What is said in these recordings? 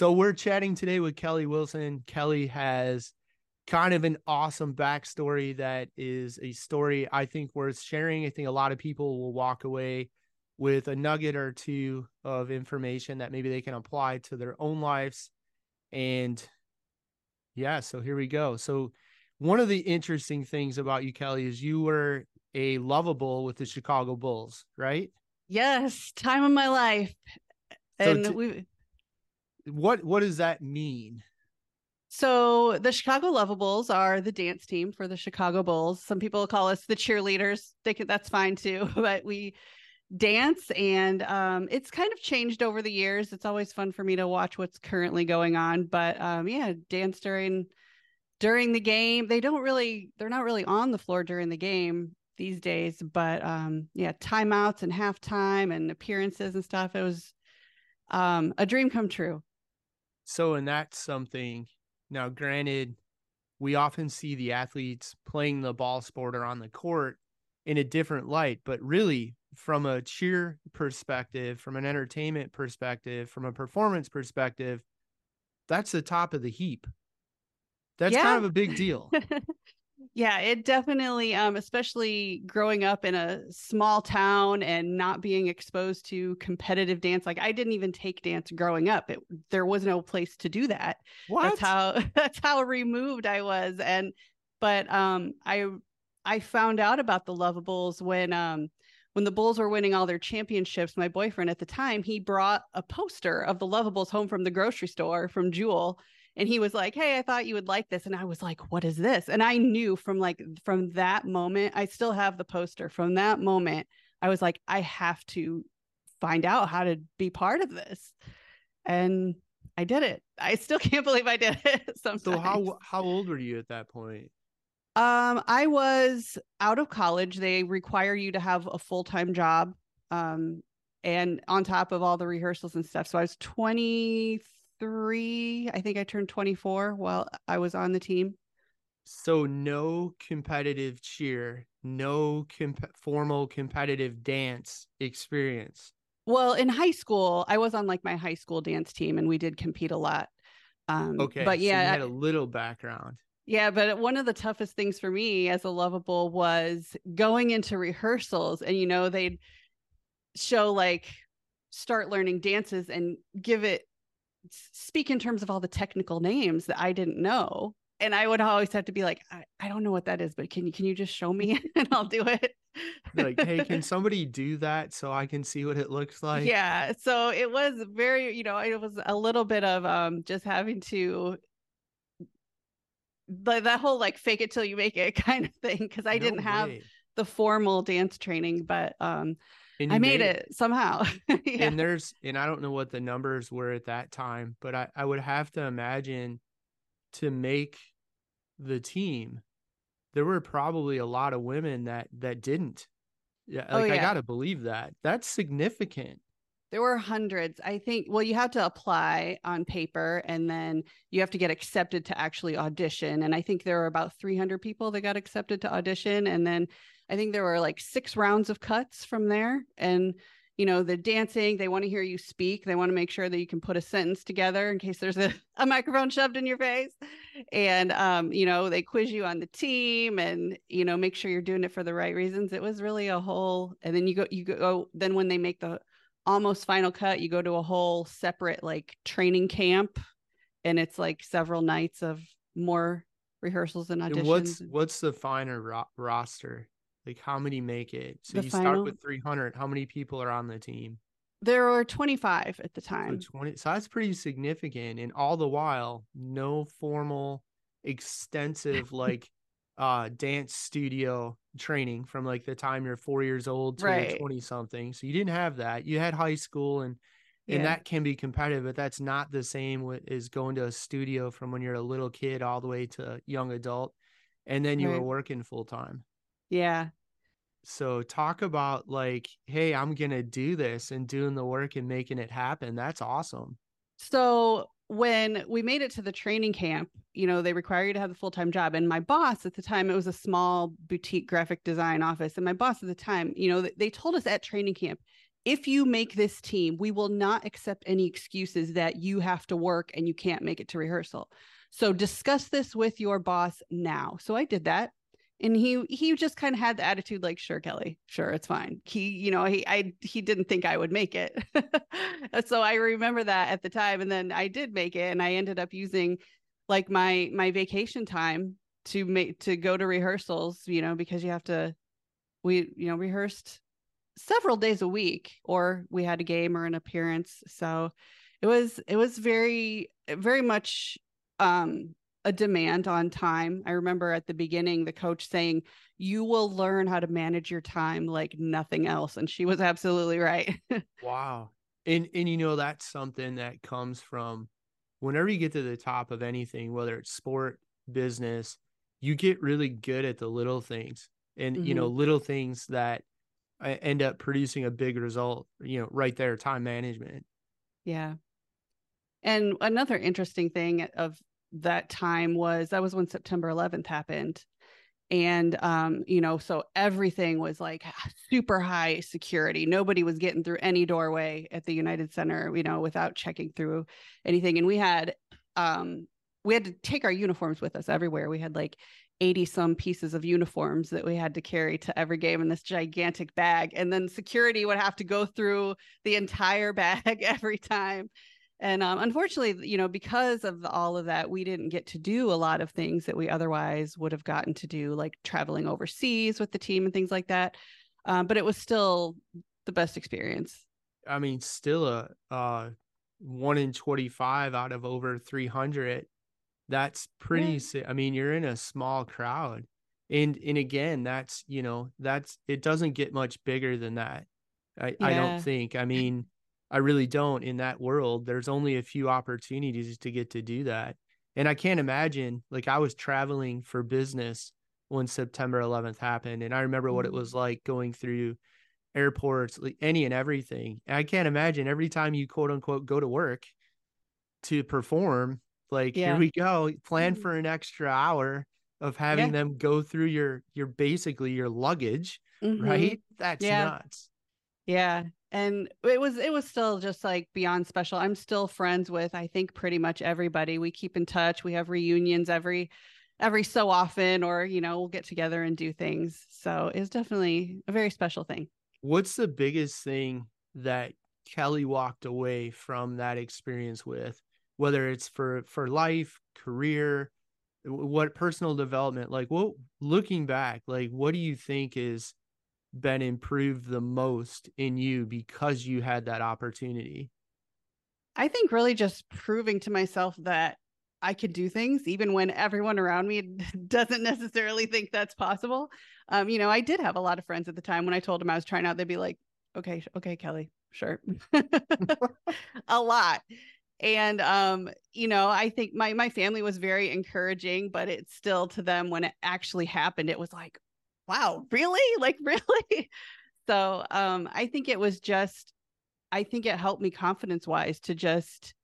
So we're chatting today with Kelly Wilson. Kelly has kind of an awesome backstory that is a story I think worth sharing. I think a lot of people will walk away with a nugget or two of information that maybe they can apply to their own lives. And yeah, so here we go. So one of the interesting things about you, Kelly, is you were a Luvabull with the Chicago Bulls, right? Yes, time of my life. So And t- we What what does that mean? so the Chicago Luvabulls are the dance team for the Chicago Bulls. Some people call us the cheerleaders. They that's fine too, but we dance and um it's kind of changed over the years. It's always fun for me to watch what's currently going on, but um yeah, dance during during the game. They don't really they're not really on the floor during the game these days, but um yeah, timeouts and halftime and appearances and stuff. It was um a dream come true. So, and that's something. Now, granted, we often see the athletes playing the ball sport or on the court in a different light, but really, from a cheer perspective, from an entertainment perspective, from a performance perspective, that's the top of the heap. That's Yeah. kind of a big deal. yeah, it definitely um especially growing up in a small town and not being exposed to competitive dance. Like I didn't even take dance growing up. It, there was no place to do that. What? That's how that's how removed I was. And but um I I found out about the Luvabulls when um when the Bulls were winning all their championships, my boyfriend at the time, he brought a poster of the Luvabulls home from the grocery store from Jewel. And he was like, Hey, I thought you would like this. And I was like, What is this? And I knew from like from that moment, I still have the poster. From that moment, I was like, I have to find out how to be part of this. And I did it. I still can't believe I did it. Sometimes. so how how old were you at that point? Um, I was out of college. They require you to have a full time job, um, and on top of all the rehearsals and stuff. So I was 23. I think I turned 24 while I was on the team. So no competitive cheer, no comp- formal competitive dance experience. Well, in high school, I was on like my high school dance team, and we did compete a lot. Um, Okay, but so you yeah, had a little background. Yeah, but one of the toughest things for me as a Luvabull was going into rehearsals and you know they'd show like start learning dances and give it speak in terms of all the technical names that I didn't know. And I would always have to be like, I, I don't know what that is, but can you can you just show me and I'll do it? Like, hey, can somebody do that so I can see what it looks like? yeah so it was very you know it was a little bit of um just having to like that whole like fake it till you make it kind of thing because i No didn't have the formal dance training but um i you made it somehow yeah. And there's, and I don't know what the numbers were at that time, but I, I would have to imagine to make the team, there were probably a lot of women that that didn't. Yeah, Oh, like I gotta believe that. That's significant. there were hundreds i think well you have to apply on paper and then you have to get accepted to actually audition and i think there were about 300 people that got accepted to audition and then i think there were like six rounds of cuts from there. And you know the dancing they want to hear you speak. They want to make sure that you can put a sentence together in case there's a, a microphone shoved in your face. And um you know they quiz you on the team and you know make sure you're doing it for the right reasons. It was really a whole and then you go you go then when they make the almost final cut you go to a whole separate like training camp. And it's like several nights of more rehearsals and auditions And what's what's the finer ro- roster? Like how many make it? So The you start with 300. How many people are on the team? there were 25 at the So time 20. So that's pretty significant. And all the while, no formal, extensive like uh dance studio training from like the time you're four years old to Right. 20 something. So you didn't have that. You had high school and and Yeah. that can be competitive, but that's not the same with as going to a studio from when you're a little kid all the way to young adult. And then you were working full time. Yeah So talk about like, hey, I'm gonna do this and doing the work and making it happen. That's awesome. so when we made it to the training camp you know they require you to have the full-time job and my boss at the time it was a small boutique graphic design office and my boss at the time you know they told us at training camp if you make this team, we will not accept any excuses that you have to work and you can't make it to rehearsal. So discuss this with your boss now. So I did that. And he he just kind of had the attitude like, sure, Kelly, sure, it's fine. He, you know, he I he didn't think I would make it. so I remember that at the time. And then I did make it and I ended up using like my my vacation time to make to go to rehearsals, you know, because you have to we, you know, rehearsed several days a week or we had a game or an appearance so it was it was very very much um a demand on time i remember at the beginning the coach saying you will learn how to manage your time like nothing else and she was absolutely right wow and and you know that's something that comes from whenever you get to the top of anything whether it's sport business you get really good at the little things and mm-hmm. you know mm-hmm. little things that end up producing a big result, you know, right there, time management. Yeah. And another interesting thing of that time was that was when September 11th happened. And, um, you know, so everything was like super high security. Nobody was getting through any doorway at the United Center, you know, without checking through anything. And we had, um, we had to take our uniforms with us everywhere. We had like 80 some pieces of uniforms that we had to carry to every game in this gigantic bag. And then security would have to go through the entire bag every time. And um, unfortunately, you know, because of all of that, we didn't get to do a lot of things that we otherwise would have gotten to do, like traveling overseas with the team and things like that. Um, but it was still the best experience. I mean, still a uh, one in 25 out of over 300 that's pretty yeah. i mean you're in a small crowd and and again that's you know that's it doesn't get much bigger than that i yeah. i don't think i mean i really don't in that world there's only a few opportunities to get to do that and i can't imagine like i was traveling for business when september 11th happened and i remember what it was mm. like going through airports like any and everything and i can't imagine every time you quote unquote go to work to perform like yeah. here we go. Plan mm-hmm. for an extra hour of having yeah. them go through your your basically your luggage, mm-hmm. right? That's yeah. nuts. Yeah. And it was it was still just like beyond special. I'm still friends with I think pretty much everybody. We keep in touch. We have reunions every every so often or you know, we'll get together and do things. So it's definitely a very special thing. What's the biggest thing that Kelly walked away from that experience with? whether it's for for life career what personal development like what looking back like what do you think is been improved the most in you because you had that opportunity? I think really just proving to myself that i could do things even when everyone around me doesn't necessarily think that's possible. Um you know i did have a lot of friends at the time when i told them i was trying out they'd be like okay okay kelly sure. A lot. And um you know i think my my family was very encouraging but it's still to them when it actually happened it was like wow really? Like really? So um i think it was just i think it helped me confidence wise to just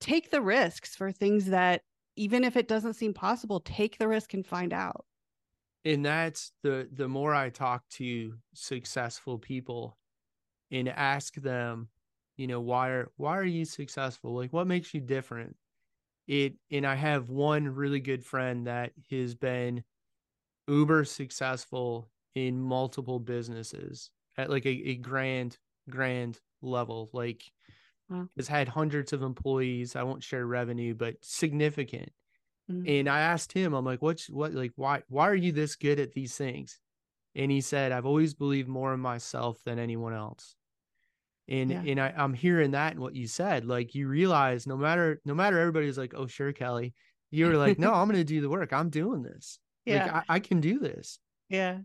take the risks for things that even if it doesn't seem possible take the risk and find out. And that's the the more i talk to successful people and ask them you know why are why are you successful? Like what makes you different? It and i have one really good friend that has been uber successful in multiple businesses at like a, a grand grand level. Like wow. has had hundreds of employees. I won't share revenue but significant. Mm-hmm. and i asked him i'm like what's what like why why are you this good at these things? And he said i've always believed more in myself than anyone else. And yeah. and I, i'm hearing that and what you said. Like you realize no matter no matter everybody's like oh sure kelly you were like no i'm gonna do the work. I'm doing this yeah. Like, I, I, can do this. Yeah.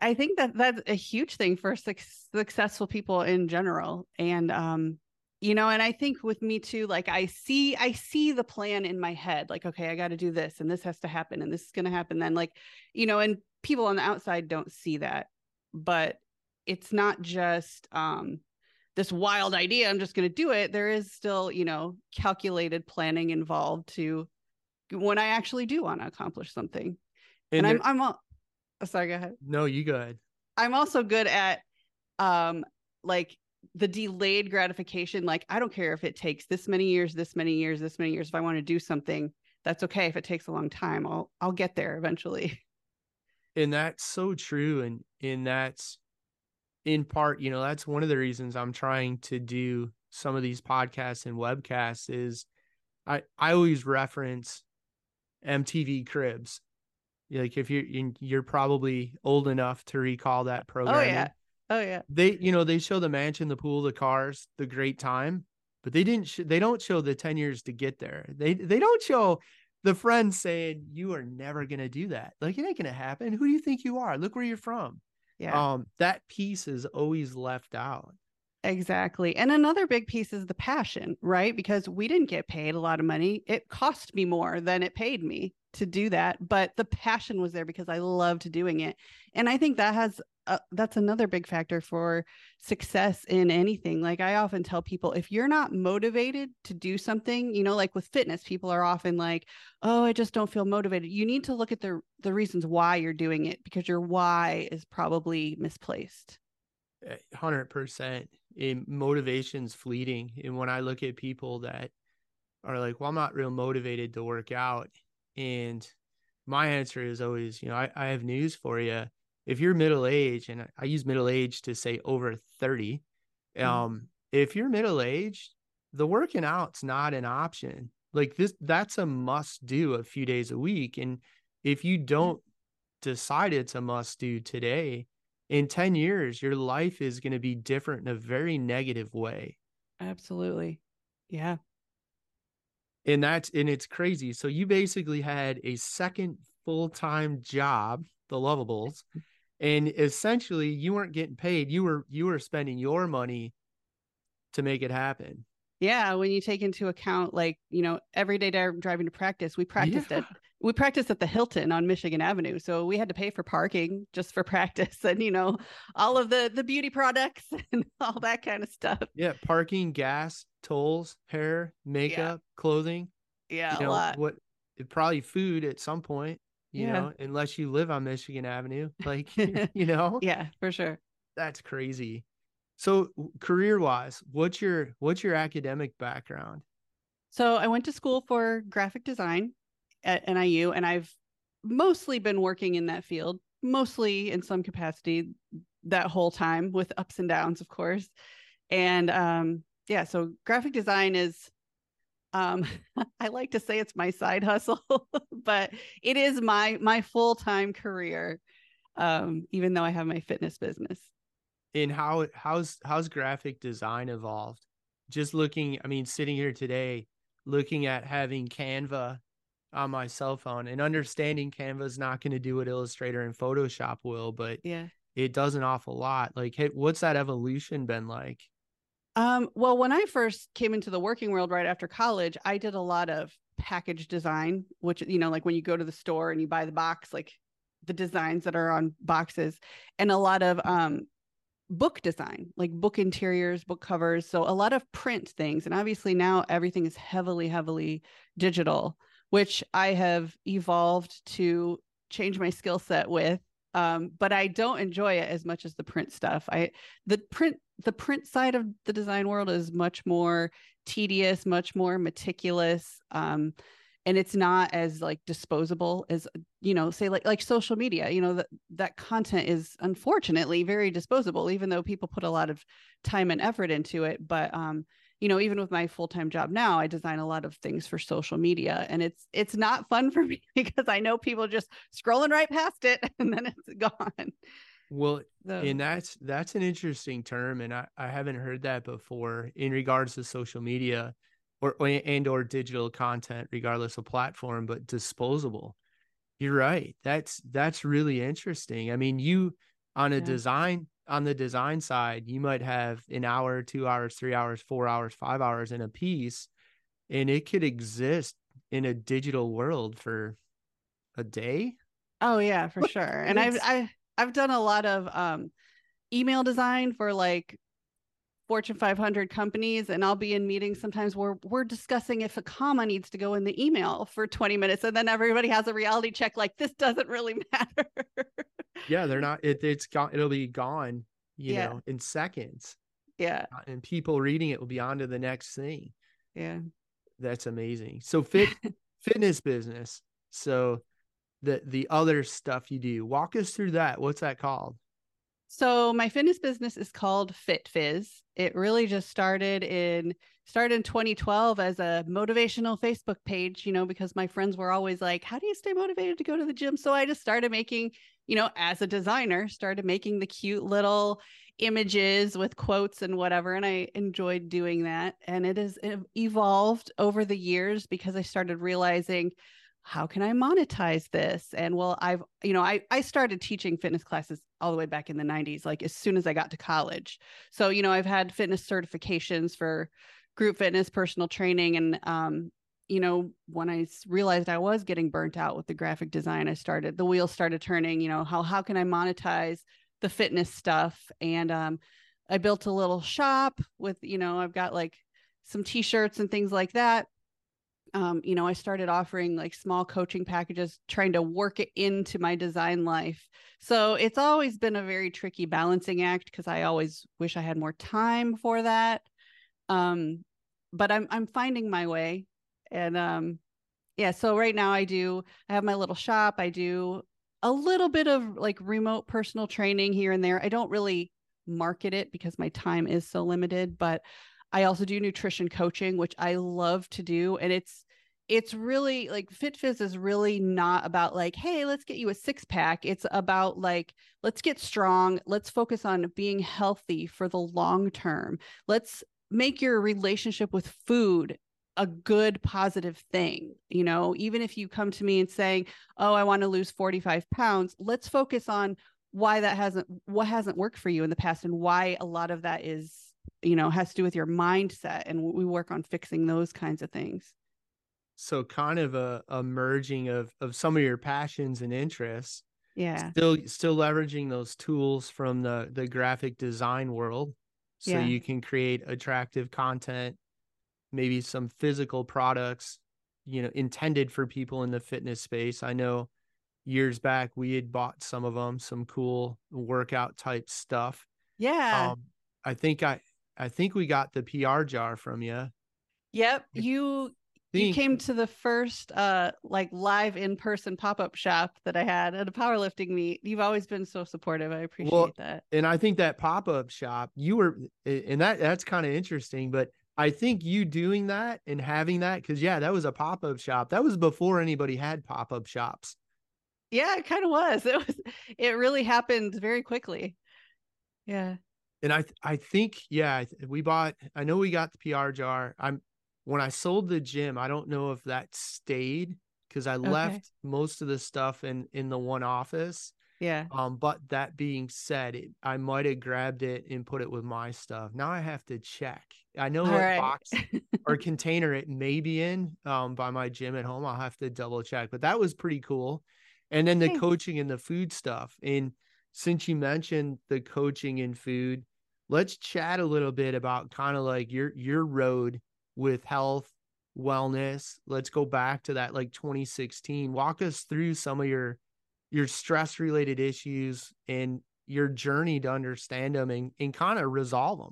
I think that that's a huge thing for su- successful people in general. And um you know and i think with me too like i see i see the plan in my head like okay i got to do this and this has to happen and this is going to happen. Then like you know and people on the outside don't see that. But it's not just um this wild idea i'm just going to do it. There is still you know calculated planning involved to when i actually do want to accomplish something. And, and i'm i'm all, oh, sorry go ahead. No you go ahead. I'm also good at um like the delayed gratification like i don't care if it takes this many years this many years this many years if i want to do something that's okay. If it takes a long time i'll i'll get there eventually. And that's so true and and that's in part you know that's one of the reasons i'm trying to do some of these podcasts and webcasts is i i always reference mtv cribs. Like if you're you're probably old enough to recall that program oh yeah. oh yeah. They you know they show the mansion the pool the cars the great time but they didn't sh- they don't show the 10 years to get there. They they don't show the friend saying you are never going to do that. Like it ain't going to happen. Who do you think you are? Look where you're from. Yeah. Um that piece is always left out Exactly. And another big piece is the passion, right? Because we didn't get paid a lot of money. It cost me more than it paid me to do that, but the passion was there because I loved doing it. And I think that has uh, that's another big factor for success in anything. Like I often tell people if you're not motivated to do something, you know, like with fitness, people are often like, "Oh, I just don't feel motivated." You need to look at the the reasons why you're doing it because your why is probably misplaced. 100% in motivation's fleeting. And when i look at people that are like well i'm not real motivated to work out and my answer is always you know i, I have news for you if you're middle age and i use middle age to say over 30 mm-hmm. um if you're middle aged the working out's not an option. Like this that's a must do a few days a week. And if you don't decide it's a must do today in 10 years your life is going to be different in a very negative way. Absolutely. Yeah. And that's and it's crazy. So you basically had a second full-time job the Luvabulls and essentially you weren't getting paid. You were you were spending your money to make it happen. Yeah when you take into account like you know every day driving to practice we practiced yeah. at we practiced at the hilton on michigan avenue so we had to pay for parking just for practice and you know all of the the beauty products and all that kind of stuff yeah parking gas tolls hair makeup yeah. clothing yeah you know, a lot what probably food at some point you yeah. know unless you live on michigan avenue like you know yeah for sure that's crazy so career wise, what's your what's your academic background? So I went to school for graphic design at NIU and I've mostly been working in that field, mostly in some capacity that whole time with ups and downs, of course. And um yeah, so graphic design is um I like to say it's my side hustle, but it is my my full-time career um even though I have my fitness business And how how's how's graphic design evolved just looking i mean sitting here today looking at having canva on my cell phone and understanding canva is not going to do what illustrator and photoshop will but yeah it does an awful lot like hey, what's that evolution been like um well when i first came into the working world right after college i did a lot of package design which you know like when you go to the store and you buy the box like the designs that are on boxes and a lot of um book design, like book interiors, book covers. So a lot of print things. And obviously now everything is heavily, heavily digital, which I have evolved to change my skill set with. Um, but I don't enjoy it as much as the print stuff. I the print the print side of the design world is much more tedious, much more meticulous. Um, and it's not as like disposable as you know say like like social media you know that that content is unfortunately very disposable even though people put a lot of time and effort into it but um you know even with my full-time job now i design a lot of things for social media and it's it's not fun for me because i know people just scrolling right past it and then it's gone well so. and that's that's an interesting term and I, I haven't heard that before in regards to social media or and or digital content regardless of platform but disposable you're right that's that's really interesting i mean you on a yeah. design on the design side you might have an hour two hours three hours four hours five hours in a piece and it could exist in a digital world for a day oh yeah for sure and i've I, i've done a lot of um email design for like Fortune 500 companies, and I'll be in meetings sometimes where we're discussing if a comma needs to go in the email for 20 minutes, and then everybody has a reality check like this doesn't really matter. Yeah, they're not. It, it's gone. It'll be gone. you Yeah. know, in seconds. Yeah. Uh, And people reading it will be on to the next thing. Yeah. That's amazing. So fit fitness business. So the the other stuff you do. Walk us through that. What's that called? So my fitness business is called Fit Fizz. It really just started in started in 2012 as a motivational Facebook page, you know, because my friends were always like, "How do you stay motivated to go to the gym?" So I just started making, you know, as a designer, started making the cute little images with quotes and whatever and I enjoyed doing that and it has evolved over the years because I started realizing how can I monetize this? And well, I've, you know, I, I started teaching fitness classes all the way back in the 90s, like as soon as I got to college. So, you know, I've had fitness certifications for group fitness, personal training. And, um, you know, when I realized I was getting burnt out with the graphic design, I started, the wheels started turning, you know, how, how can I monetize the fitness stuff? And, um, I built a little shop with, you know, I've got like some t-shirts and things like that um, you know, I started offering like small coaching packages, trying to work it into my design life. So it's always been a very tricky balancing act because I always wish I had more time for that. Um, but I'm I'm finding my way, and um, yeah. So right now I do I have my little shop. I do a little bit of like remote personal training here and there. I don't really market it because my time is so limited, but I also do nutrition coaching, which I love to do. And it's it's really like FitFizz is really not about like, hey, let's get you a six pack. It's about like, let's get strong. Let's focus on being healthy for the long term. Let's make your relationship with food a good positive thing you know even if you come to me and saying oh i want to lose 45 pounds let's focus on why that hasn't what hasn't worked for you in the past and why a lot of that is you know has to do with your mindset and we work on fixing those kinds of things So kind of a, a merging of of some of your passions and interests. yeah Still still leveraging those tools from the the graphic design world. So Yeah. you can create attractive content, maybe some physical products, you know, intended for people in the fitness space. I know years back we had bought some of them, some cool workout type stuff. yeah Um, I think I I think we got the PR jar from you. yep you you came to the first uh like live in-person pop-up shop that i had at a powerlifting meet you've always been so supportive i appreciate Well, that and I think that pop-up shop, you were and that that's kind of interesting, but I think you doing that and having that cuz yeah, that was a pop-up shop. That was before anybody had pop-up shops. yeah it kind of was it was it really happened very quickly yeah And I I think yeah, we bought I know we got the PR jar. I'm when I sold the gym, I don't know if that stayed cuz I left most of the stuff in in the one office. yeah Um, but that being said, it, I might have grabbed it and put it with my stuff. Now I have to check. I know all what right box or container it may be in um by my gym at home. I'll have to double check. But that was pretty cool. And then the Thanks. coaching and the food stuff. And since you mentioned the coaching and food, let's chat a little bit about kind of like your your road with health, wellness. Let's go back to that like 2016. Walk us through some of your your stress related issues and your journey to understand them and, and kind of resolve them.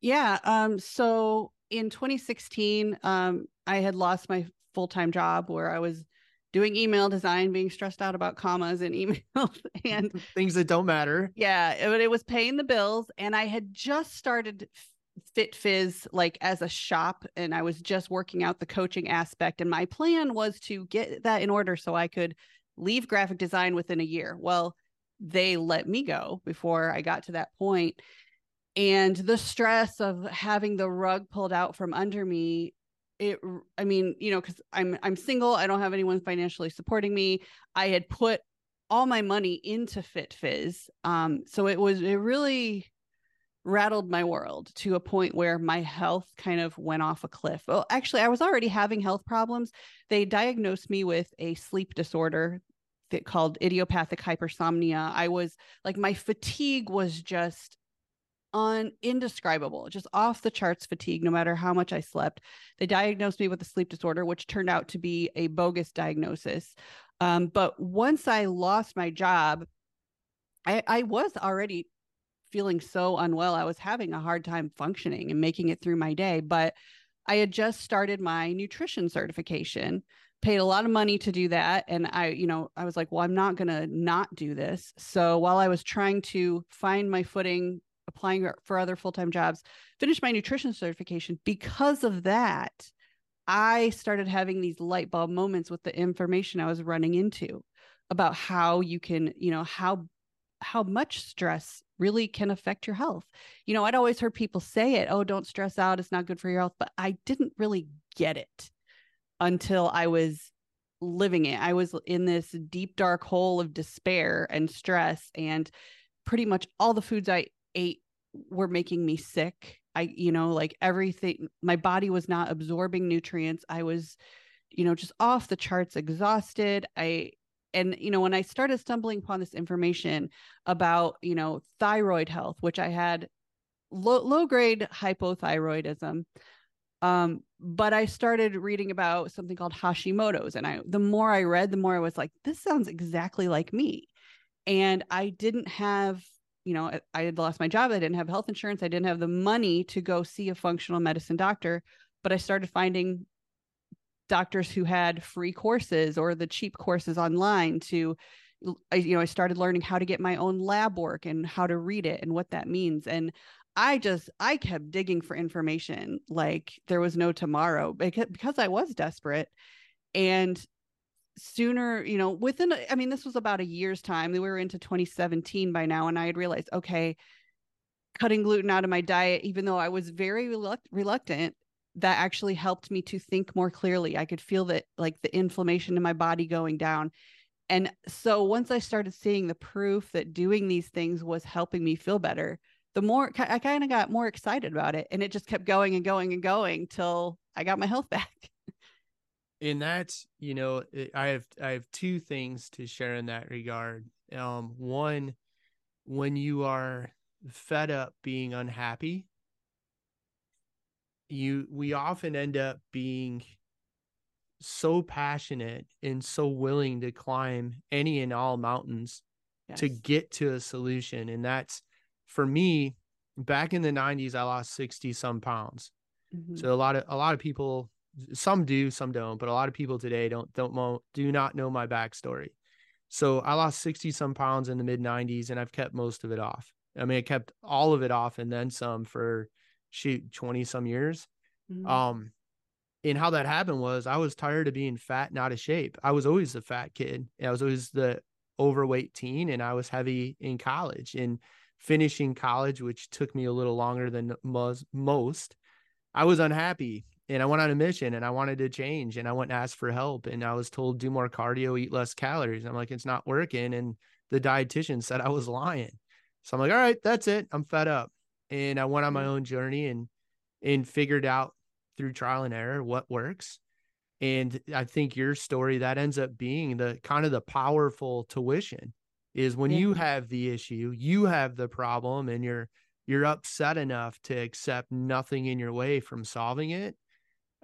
Yeah. Um, so in 2016, um, I had lost my full-time job where I was doing email design, being stressed out about commas and emails. and Things that don't matter. yeah, but it was paying the bills. And I had just started Fit Fizz like as a shop and I was just working out the coaching aspect. And my plan was to get that in order so I could leave graphic design within a year. Well, they let me go before I got to that point and the stress of having the rug pulled out from under me it i mean you know because i'm i'm single i don't have anyone financially supporting me. I had put all my money into fit fizz um so it was it really rattled my world to a point where my health kind of went off a cliff. Well actually i was already having health problems. They diagnosed me with a sleep disorder that called idiopathic hypersomnia. I was like my fatigue was just un indescribable, just off the charts fatigue, no matter how much I slept. They diagnosed me with a sleep disorder, which turned out to be a bogus diagnosis. Um, but once I lost my job, I, I was already feeling so unwell. I was having a hard time functioning and making it through my day. But I had just started my nutrition certification, paid a lot of money to do that. And I, you know, I was like, well, I'm not going to not do this. So while I was trying to find my footing, applying for other full time jobs, finish my nutrition certification, because of that, I started having these light bulb moments with the information I was running into about how you can, you know, how how much stress really can affect your health. You know, I'd always heard people say it, oh, don't stress out, it's not good for your health, but I didn't really get it until I was living it. I was in this deep dark hole of despair and stress and pretty much all the foods I ate were making me sick I, you know, like everything, my body was not absorbing nutrients. I was, you know, just off the charts, exhausted. I, and, you know, when I started stumbling upon this information about, you know, thyroid health, which I had low, low grade hypothyroidism, um, but I started reading about something called Hashimoto's. And I, the more I read, the more I was like, this sounds exactly like me. And I didn't have you know, I had lost my job. I didn't have health insurance. I didn't have the money to go see a functional medicine doctor. But I started finding doctors who had free courses or the cheap courses online to you know i started learning how to get my own lab work and how to read it and what that means and i just i kept digging for information like there was no tomorrow because, because i was desperate and sooner, you know, within, I mean, this was about a year's time. We were into 2017 by now. And I had realized, okay, cutting gluten out of my diet, even though I was very reluct- reluctant, that actually helped me to think more clearly. I could feel that, like the inflammation in my body going down. And so once I started seeing the proof that doing these things was helping me feel better, the more I kind of got more excited about it. And it just kept going and going and going till I got my health back and that's you know i have i have two things to share in that regard um one when you are fed up being unhappy you we often end up being so passionate and so willing to climb any and all mountains yes. to get to a solution and that's for me back in the 90s i lost 60 some pounds mm-hmm. so a lot of a lot of people some do, some don't, but a lot of people today don't don't know, do not know my backstory. So I lost 60 some pounds in the mid 90s and I've kept most of it off. I mean, I kept all of it off and then some for shoot 20 some years. Mm-hmm. Um and how that happened was I was tired of being fat and out of shape. I was always the fat kid. I was always the overweight teen and I was heavy in college and finishing college, which took me a little longer than most most. I was unhappy and I went on a mission and I wanted to change and I went and asked for help and I was told do more cardio, eat less calories. I'm like, it's not working. And the dietitian said I was lying. So I'm like, all right, that's it. I'm fed up. And I went on my mm-hmm. own journey and and figured out through trial and error what works. And I think your story that ends up being the kind of the powerful tuition is when yeah. you have the issue, you have the problem and you're you're upset enough to accept nothing in your way from solving it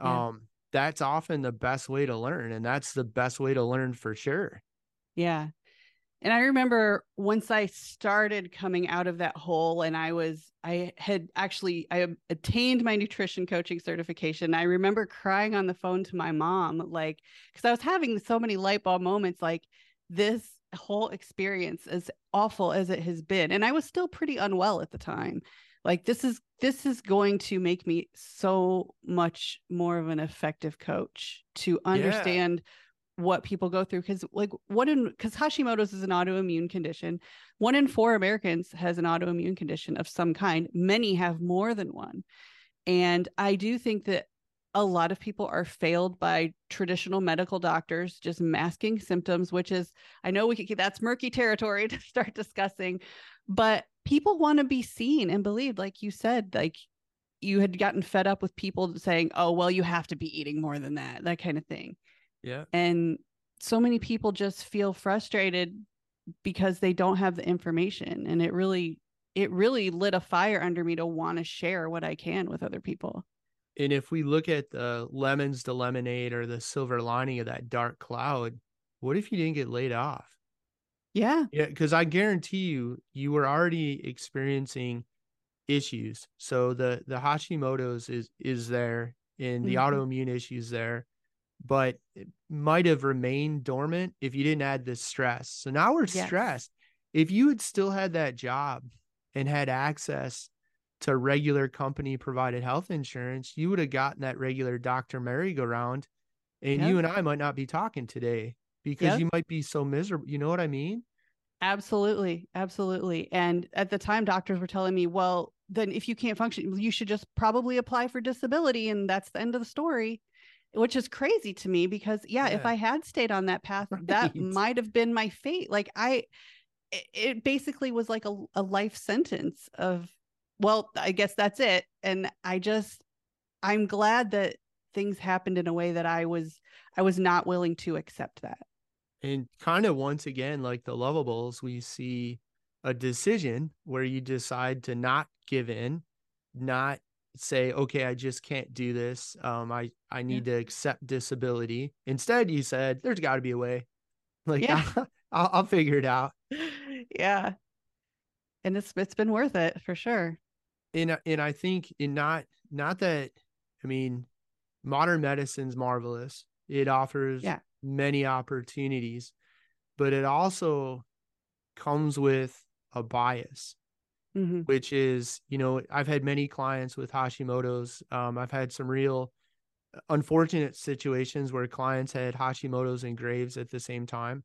yeah. um that's often the best way to learn and that's the best way to learn for sure. Yeah. And i remember once i started coming out of that hole and i was i had actually i attained my nutrition coaching certification i remember crying on the phone to my mom like because i was having so many light bulb moments like this whole experience as awful as it has been and i was still pretty unwell at the time like this is this is going to make me so much more of an effective coach to understand yeah. what people go through because like one in because hashimoto's is an autoimmune condition. One in four americans has an autoimmune condition of some kind. Many have more than one. And i do think that a lot of people are failed by traditional medical doctors just masking symptoms which is i know we could keep that's murky territory to start discussing but people want to be seen and believed like you said like you had gotten fed up with people saying oh well you have to be eating more than that that kind of thing. Yeah. And so many people just feel frustrated because they don't have the information and it really it really lit a fire under me to want to share what i can with other people. And if we look at the lemons to lemonade or the silver lining of that dark cloud what if you didn't get laid off Yeah. Yeah, because I guarantee you, you were already experiencing issues. So the the Hashimoto's is is there, and the Mhm. autoimmune issues there, but it might have remained dormant if you didn't add the stress. So now we're Yes. stressed. If you had still had that job and had access to regular company provided health insurance, you would have gotten that regular Dr. Merry-Go-Round, and Yep. you and I might not be talking today because you might be so miserable. You know what I mean? Absolutely. Absolutely. And at the time, doctors were telling me, well, then if you can't function, you should just probably apply for disability. And that's the end of the story, which is crazy to me because, yeah, if I had stayed on that path, that might have been my fate. Like, I, it, it basically was like a, a life sentence of, well, I guess that's it. And I just, I'm glad that things happened in a way that I was, I was not willing to accept that. And kind of once again, like the Luvabulls, we see a decision where you decide to not give in, not say, okay, I just can't do this. Um, I, I need to accept disability. Instead, you said, there's got to be a way. Like, Yeah. I'll, I'll figure it out. yeah. And it's it's been worth it for sure. and and I think in not not that I mean modern medicine's marvelous. It offers Yeah. Many opportunities, but it also comes with a bias, Mhm. which is, you know, I've had many clients with Hashimoto's. Um, I've had some real unfortunate situations where clients had Hashimoto's and Graves at the same time.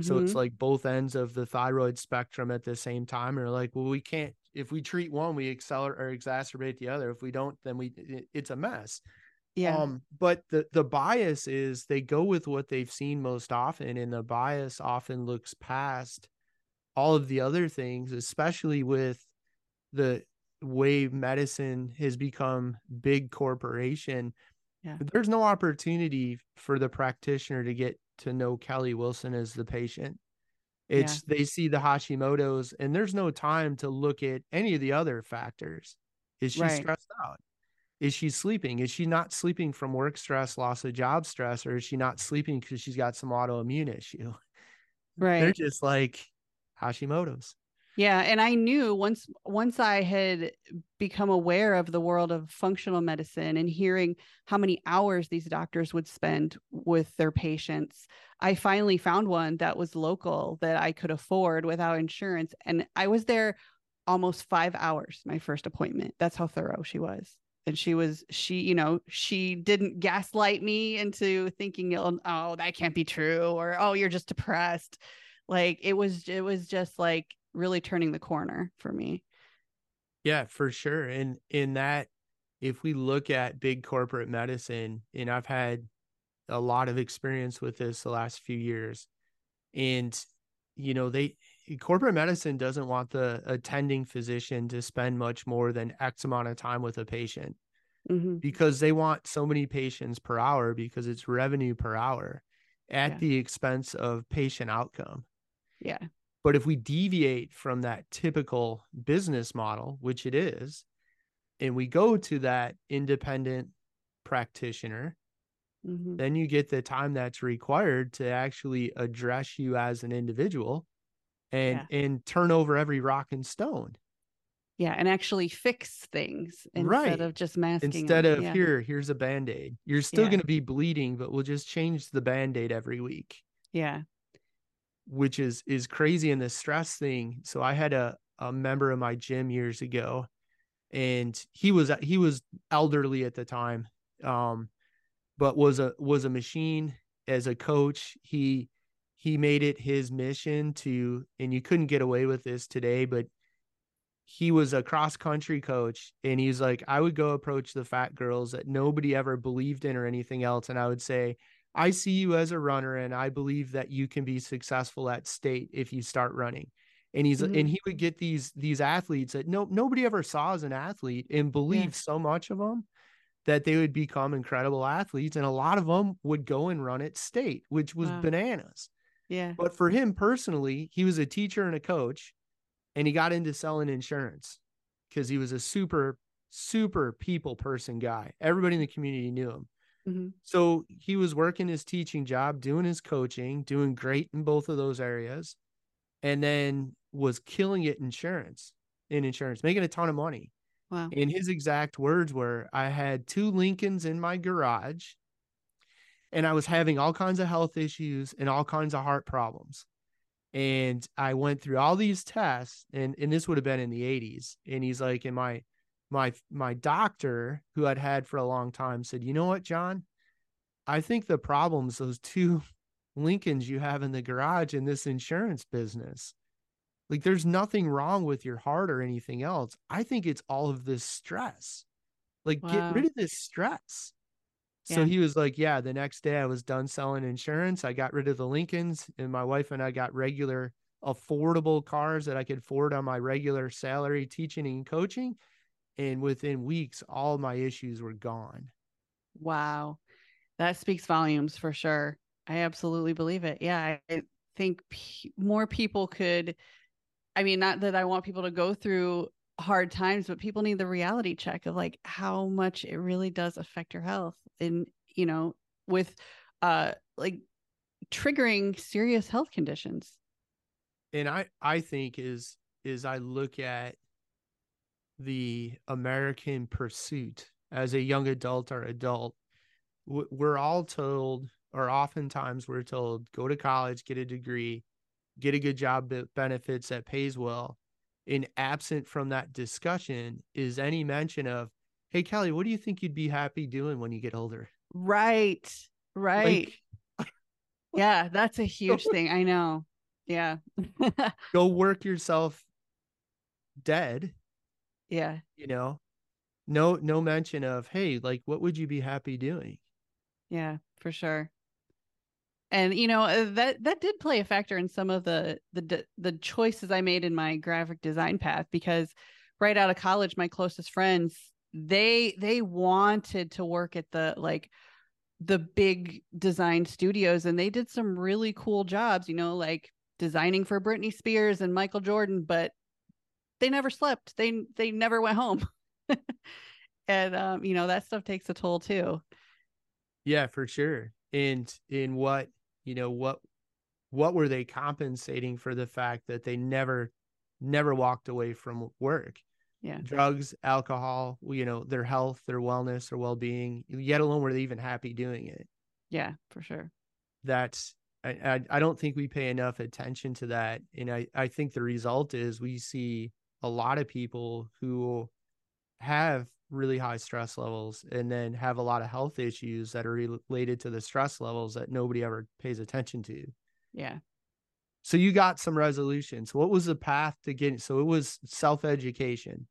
So it's Mhm. like both ends of the thyroid spectrum at the same time. Or like, well, we can't if we treat one, we accelerate or exacerbate the other. If we don't, then we it- it's a mess. Yeah. Um, but the the bias is they go with what they've seen most often, and the bias often looks past all of the other things, especially with the way medicine has become big corporation. Yeah. There's no opportunity for the practitioner to get to know Kelly Wilson as the patient. It's they see the Hashimoto's and there's no time to look at any of the other factors. Is she Right. stressed out? Is she sleeping? Is she not sleeping from work stress, loss of job stress, or is she not sleeping because she's got some autoimmune issue? Right. They're just like Hashimoto's. Yeah, and I knew once once I had become aware of the world of functional medicine and hearing how many hours these doctors would spend with their patients, I finally found one that was local that I could afford without insurance and I was there almost 5 hours my first appointment. That's how thorough she was. And she was she, you know, she didn't gaslight me into thinking oh, oh that can't be true or oh you're just depressed. Like it was it was just like really turning the corner for me. Yeah, for sure. And in that, if we look at big corporate medicine, and I've had a lot of experience with this the last few years, and you know, they corporate medicine doesn't want the attending physician to spend much more than X amount of time with a patient Mhm. because they want so many patients per hour because it's revenue per hour at Yeah. the expense of patient outcome. Yeah. But if we deviate from that typical business model, which it is, and we go to that independent practitioner, Mhm. then you get the time that's required to actually address you as an individual and and turn over every rock and stone Yeah, and actually fix things instead Right. of just masking. instead them. of yeah. here here's a band-aid you're still Yeah. going to be bleeding but we'll just change the band-aid every week Yeah. which is is crazy in the stress thing. So I had a a member of my gym years ago, and he was he was elderly at the time, um, but was a was a machine as a coach. He he made it his mission to, and you couldn't get away with this today, but he was a cross country coach, and he's like, I would go approach the fat girls that nobody ever believed in or anything else, and I would say, I see you as a runner and I believe that you can be successful at state if you start running. And he's Mhm. and he would get these these athletes that no nobody ever saw as an athlete and believed so much of them that they would become incredible athletes and a lot of them would go and run at state, which was Wow. bananas. Yeah. But for him personally, he was a teacher and a coach and he got into selling insurance because he was a super super people person guy. Everybody in the community knew him. Mhm. So he was working his teaching job, doing his coaching, doing great in both of those areas. and then was killing it insurance in insurance, making a ton of money. Wow. And his exact words were I had two Lincolns in my garage and I was having all kinds of health issues and all kinds of heart problems. And I went through all these tests and, and this would have been in the 80s. And he's like, and my my my doctor who I'd had for a long time said, you know what, John? I think the problems those two Lincolns you have in the garage in this insurance business. Like there's nothing wrong with your heart or anything else. I think it's all of this stress. Like wow. get rid of this stress. So yeah. he was like, Yeah, the next day I was done selling insurance. I got rid of the Lincolns, and my wife and I got regular, affordable cars that I could afford on my regular salary teaching and coaching. And within weeks, all my issues were gone. Wow. That speaks volumes for sure. I absolutely believe it. Yeah. I think p- more people could, I mean, not that I want people to go through hard times, but people need the reality check of like how much it really does affect your health. And, you know, with uh like triggering serious health conditions. And I I think is is I look at the American pursuit as a young adult or adult, we're all told, or oftentimes we're told, go to college, get a degree, get a good job that benefits that pays well. And absent from that discussion is any mention of, hey, Kelly, what do you think you'd be happy doing when you get older? Right. Right. Like, yeah, that's a huge thing. I know. Yeah. go work yourself dead. Yeah. You know, no no mention of, hey, like what would you be happy doing? Yeah, for sure and you know uh, that that did play a factor in some of the the the choices I made in my graphic design path because right out of college my closest friends they they wanted to work at the like the big design studios and they did some really cool jobs you know like designing for Britney Spears and Michael Jordan but they never slept. They they never went home. And um you know that stuff takes a toll too. Yeah for sure. And in what you know what what were they compensating for the fact that they never never walked away from work? Yeah. Drugs alcohol you know their health their wellness their well-being yet alone were they even happy doing it. Yeah for sure. That's I, I don't think we pay enough attention to that and I, I think the result is we see a lot of people who have really high stress levels and then have a lot of health issues that are related to the stress levels that nobody ever pays attention to. Yeah. So you got some resolutions. What was the path to getting so it was self-education,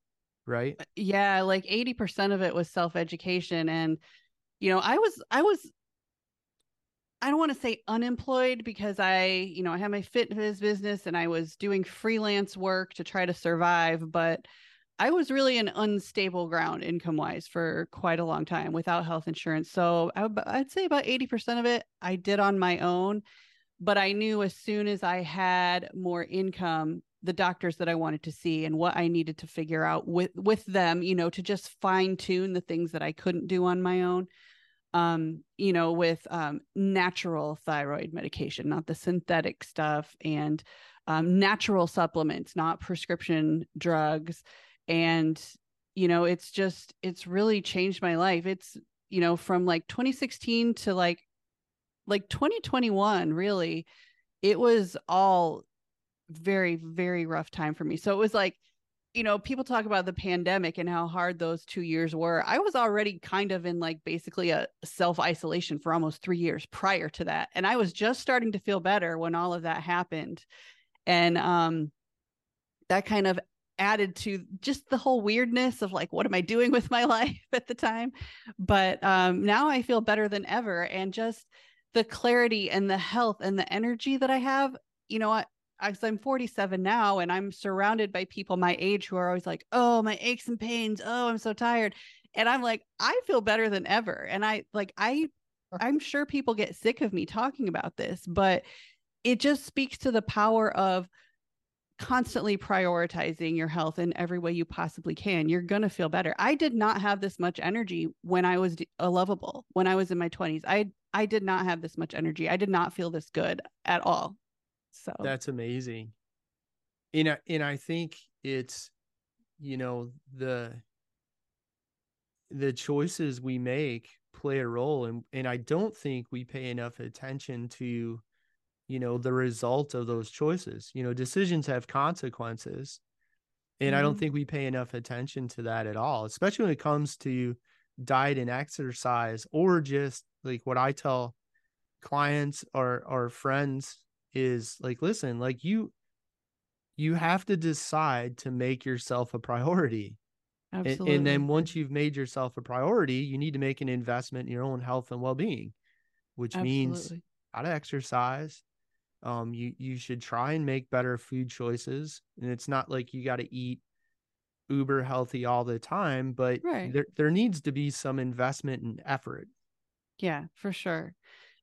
right? Uh, yeah, like 80% of it was self-education and you know, I was I was I don't want to say unemployed because I, you know, I had my fitness business and I was doing freelance work to try to survive, but I was really an unstable ground income wise for quite a long time without health insurance. So I, would say about 80% of it I did on my own. But I knew as soon as I had more income, the doctors that I wanted to see and what I needed to figure out with with them, you know, to just fine tune the things that I couldn't do on my own. Um, you know, with um, natural thyroid medication, not the synthetic stuff, and um, natural supplements, not prescription drugs and you know it's just it's really changed my life. It's you know from like 2016 to like like 2021 really it was all very very rough time for me. So it was like you know people talk about the pandemic and how hard those 2 years were. I was already kind of in like basically a self isolation for almost 3 years prior to that and i was just starting to feel better when all of that happened. And um that kind of added to just the whole weirdness of like what am i doing with my life at the time? But um now i feel better than ever and just the clarity and the health and the energy that i have you know what i'm 47 now and i'm surrounded by people my age who are always like oh my aches and pains. Oh i'm so tired. And i'm like i feel better than ever. And i like i i'm sure people get sick of me talking about this but it just speaks to the power of constantly prioritizing your health in every way you possibly can, you're going to feel better. I did not have this much energy when I was a uh, Luvabull, when I was in my 20s. I I did not have this much energy. I did not feel this good at all. So That's amazing. and I, and I think it's you know the the choices we make play a role and and I don't think we pay enough attention to you know the result of those choices you know decisions have consequences and mm-hmm. I don't mm-hmm. think we pay enough attention to that at all especially when it comes to diet and exercise or just like what I tell clients or or friends is like listen like you you have to decide to make yourself a priority Absolutely. And, and then once you've made yourself a priority you need to make an investment in your own health and well-being which Absolutely. means how to exercise um you you should try and make better food choices and it's not like you got to eat uber healthy all the time but right. there there needs to be some investment and effort. Yeah for sure.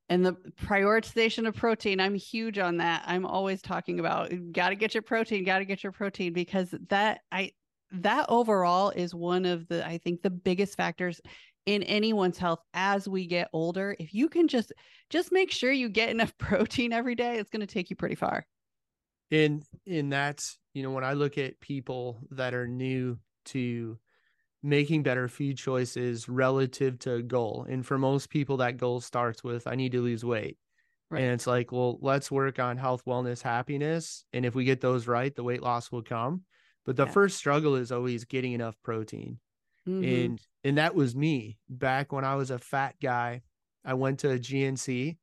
And the prioritization of protein i'm huge on that. I'm always talking about got to get your protein got to get your protein because that i that overall is one of the i think the biggest factors in anyone's health as we get older if you can just just make sure you get enough protein every day it's going to take you pretty far and and that's you know when i look at people that are new to making better food choices relative to a goal. And for most people, that goal starts with, I need to lose weight. Right. And it's like, well, let's work on health, wellness, happiness. And if we get those right, the weight loss will come. But the yeah. first struggle is always getting enough protein. Mm-hmm. And and that was me back when I was a fat guy. I went to a GNC.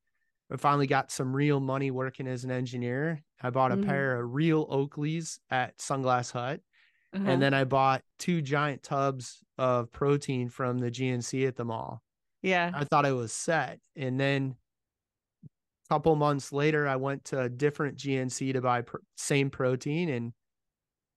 I finally got some real money working as an engineer. I bought a mm-hmm. pair of real Oakleys at Sunglass Hut uh-huh. And then I bought two giant tubs of protein from the GNC at the mall. Yeah. I thought I was set. And then a couple months later, I went to a different GNC to buy pr- same protein and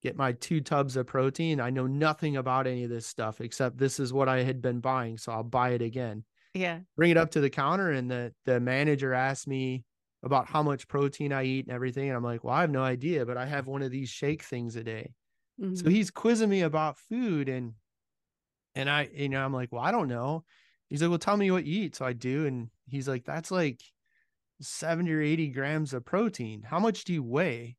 get my two tubs of protein. I know nothing about any of this stuff except this is what I had been buying. So I'll buy it again. Yeah. Bring it up to the counter and the the manager asked me about how much protein I eat and everything. And I'm like, well, I have no idea, but I have one of these shake things a day. Mm-hmm. So he's quizzing me about food and and I you know I'm like, "Well, I don't know." He's like, "Well, tell me what you eat." So I do and he's like, "That's like 70 or 80 grams of protein. How much do you weigh?"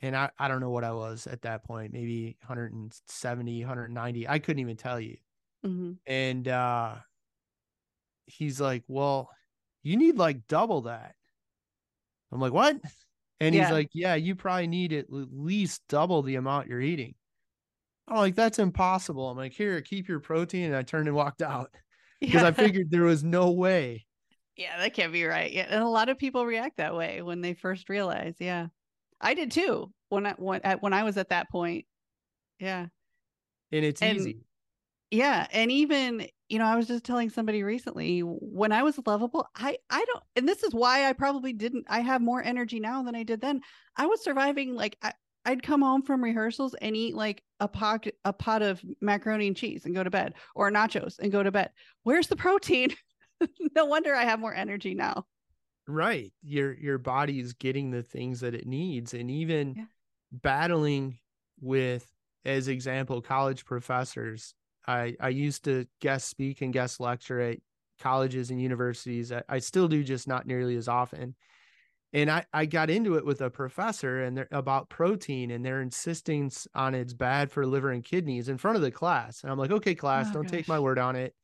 And I I don't know what I was at that point, maybe 170, 190. I couldn't even tell you. Mm-hmm. And uh he's like, "Well, you need like double that." I'm like, "What?" And yeah. he's like, Yeah, you probably need at least double the amount you're eating. I'm like, That's impossible. I'm like, Here, keep your protein. And I turned and walked out because yeah. I figured there was no way. Yeah, that can't be right. Yeah. And a lot of people react that way when they first realize. Yeah. I did too when I when, when I was at that point. Yeah. And it's and, easy. Yeah. And even you know, I was just telling somebody recently when I was Luvabull, I I don't and this is why I probably didn't I have more energy now than I did then. I was surviving like I, I'd come home from rehearsals and eat like a pot a pot of macaroni and cheese and go to bed or nachos and go to bed. Where's the protein? no wonder I have more energy now. Right. Your your body is getting the things that it needs and even yeah. battling with as example college professors I I used to guest speak and guest lecture at colleges and universities. I, I still do, just not nearly as often. And I, I got into it with a professor and they're about protein and their insistence on it's bad for liver and kidneys in front of the class. And I'm like, okay, class, oh, don't gosh. take my word on it.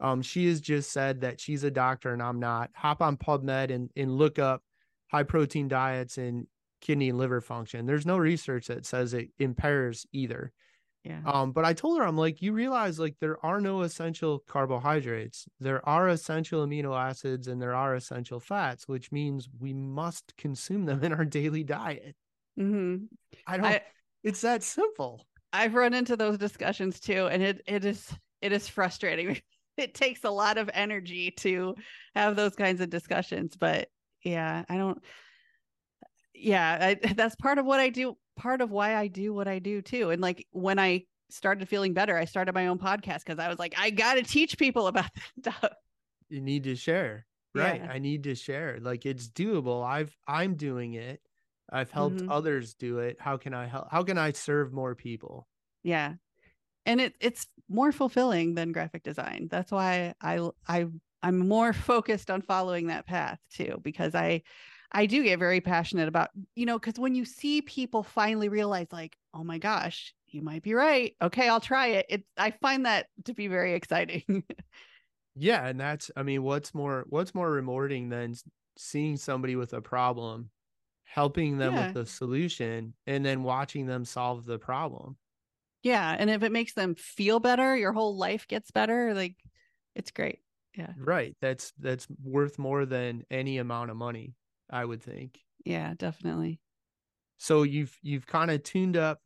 Um, she has just said that she's a doctor and I'm not. Hop on PubMed and, and look up high protein diets and kidney and liver function. There's no research that says it impairs either. Yeah. Um, but I told her, I'm like, you realize like there are no essential carbohydrates, there are essential amino acids, and there are essential fats, which means we must consume them in our daily diet. Mm-hmm. I don't. I, it's that simple. I've run into those discussions too, and it it is it is frustrating. it takes a lot of energy to have those kinds of discussions, but yeah, I don't. Yeah, I, that's part of what I do part of why I do what I do too. And like when I started feeling better, I started my own podcast because I was like, I got to teach people about that stuff. You need to share, right? Yeah. I need to share. Like it's doable. I've I'm doing it. I've helped mm-hmm. others do it. How can I help? How can I serve more people? Yeah, and it it's more fulfilling than graphic design. That's why I I I'm more focused on following that path too because I I do get very passionate about, you know, because when you see people finally realize, like, oh my gosh, you might be right. Okay, I'll try it. It I find that to be very exciting. yeah, and that's I mean, what's more what's more rewarding than seeing somebody with a problem, helping them yeah. with the solution, and then watching them solve the problem. Yeah, and if it makes them feel better, your whole life gets better. Like, it's great. Yeah. Right. That's that's worth more than any amount of money, I would think. Yeah, definitely. So you've you've kind of tuned up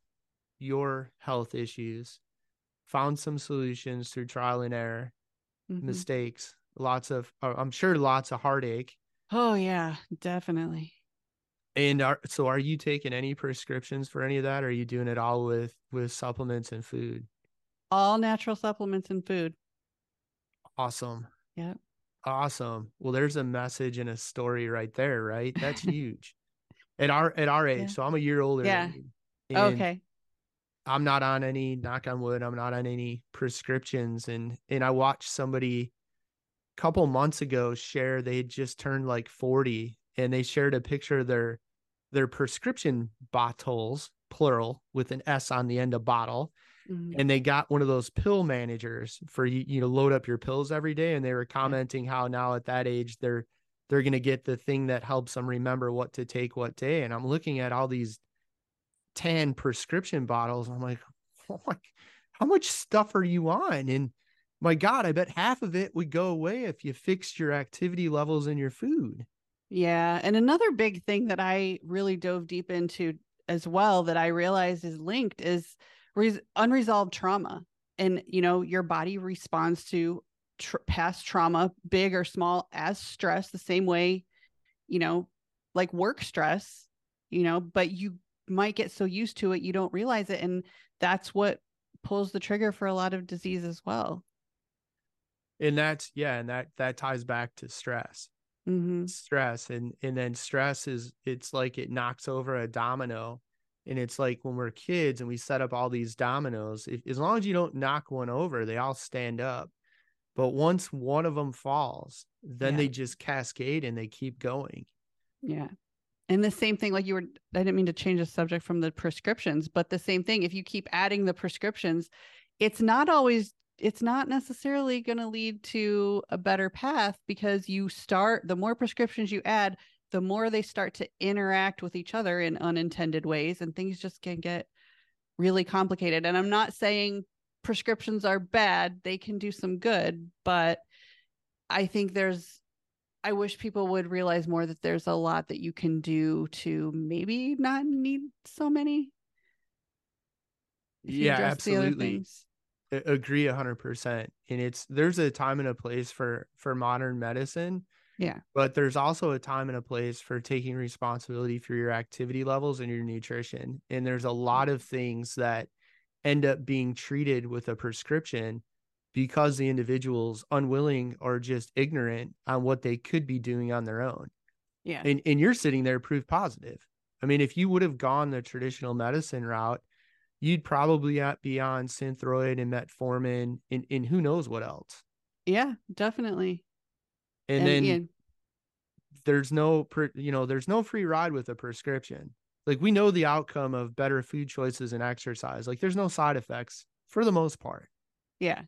your health issues, found some solutions through trial and error, mm-hmm. mistakes, lots of uh, I'm sure lots of heartache. Oh yeah, definitely. And are so are you taking any prescriptions for any of that? Or are you doing it all with with supplements and food? All natural supplements and food. Awesome. Yeah. Awesome. Well, there's a message and a story right there, right? That's huge. at our at our age. Yeah. So I'm a year older. Yeah. okay. I'm not on any knock on wood. I'm not on any prescriptions. And and I watched somebody a couple months ago share they had just turned like 40 and they shared a picture of their their prescription bottles, plural, with an S on the end of bottle. Mm-hmm. And they got one of those pill managers for you, you know, load up your pills every day. And they were commenting how now at that age they're they're gonna get the thing that helps them remember what to take what day. And I'm looking at all these 10 prescription bottles. I'm like, oh my, how much stuff are you on? And my God, I bet half of it would go away if you fixed your activity levels in your food. Yeah. And another big thing that I really dove deep into as well that I realized is linked is res- unresolved trauma. And, you know, your body responds to tr- past trauma, big or small, as stress, the same way, you know, like work stress, you know, but you might get so used to it, you don't realize it. And that's what pulls the trigger for a lot of disease as well. And that's, yeah. And that, that ties back to stress mm-hmm. stress and and then stress is it's like it knocks over a domino and it's like when we're kids and we set up all these dominoes if, as long as you don't knock one over they all stand up but once one of them falls then yeah. they just cascade and they keep going yeah and the same thing like you were i didn't mean to change the subject from the prescriptions but the same thing if you keep adding the prescriptions it's not always it's not necessarily going to lead to a better path because you start the more prescriptions you add the more they start to interact with each other in unintended ways and things just can get really complicated. And i'm not saying prescriptions are bad they can do some good but i think there's i wish people would realize more that there's a lot that you can do to maybe not need so many yeah absolutely agree 100% and it's there's a time and a place for for modern medicine yeah. but there's also a time and a place for taking responsibility for your activity levels and your nutrition. And there's a lot of things that end up being treated with a prescription because the individual's unwilling or just ignorant on what they could be doing on their own. Yeah. And, and you're sitting there proof positive. I mean if you would have gone the traditional medicine route you'd probably be on synthroid and metformin and, and who knows what else. Yeah, definitely. And, and then yeah. there's no, you know, there's no free ride with a prescription. Like we know the outcome of better food choices and exercise. Like there's no side effects for the most part. Yeah.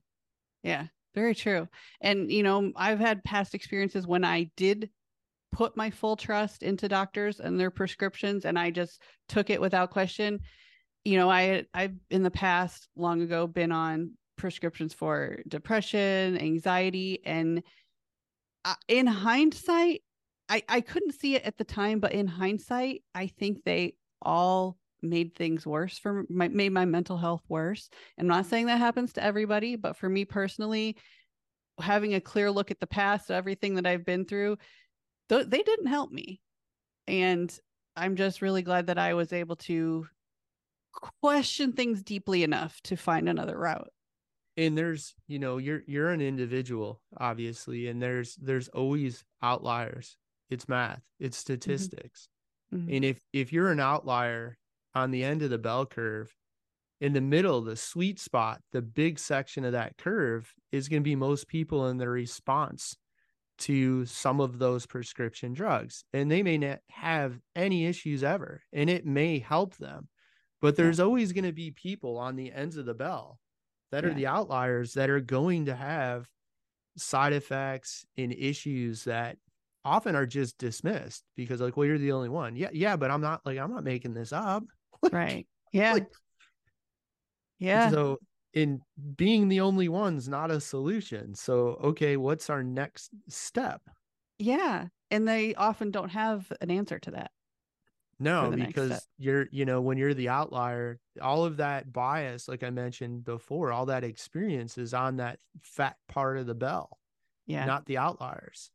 Yeah. Very true. And, you know, I've had past experiences when I did put my full trust into doctors and their prescriptions and I just took it without question you know, I I've in the past long ago been on prescriptions for depression, anxiety, and uh, in hindsight, I I couldn't see it at the time, but in hindsight, I think they all made things worse for my made my mental health worse. I'm not saying that happens to everybody, but for me personally, having a clear look at the past, everything that I've been through, th- they didn't help me. And I'm just really glad that I was able to question things deeply enough to find another route. And there's you know you're you're an individual obviously and there's there's always outliers. It's math it's mm-hmm. statistics. Mm-hmm. and if if you're an outlier on the end of the bell curve in the middle the sweet spot the big section of that curve is going to be most people in their response to some of those prescription drugs. And they may not have any issues ever and it may help them but there's yeah. always going to be people on the ends of the bell that yeah. are the outliers that are going to have side effects and issues that often are just dismissed because like well you're the only one yeah yeah but i'm not like i'm not making this up right yeah like, yeah so in being the only one's not a solution. So, okay, what's our next step? Yeah. And they often don't have an answer to that. No, because you're, you know, when you're the outlier, all of that bias, like I mentioned before, all that experience is on that fat part of the bell. Yeah. Not the outliers.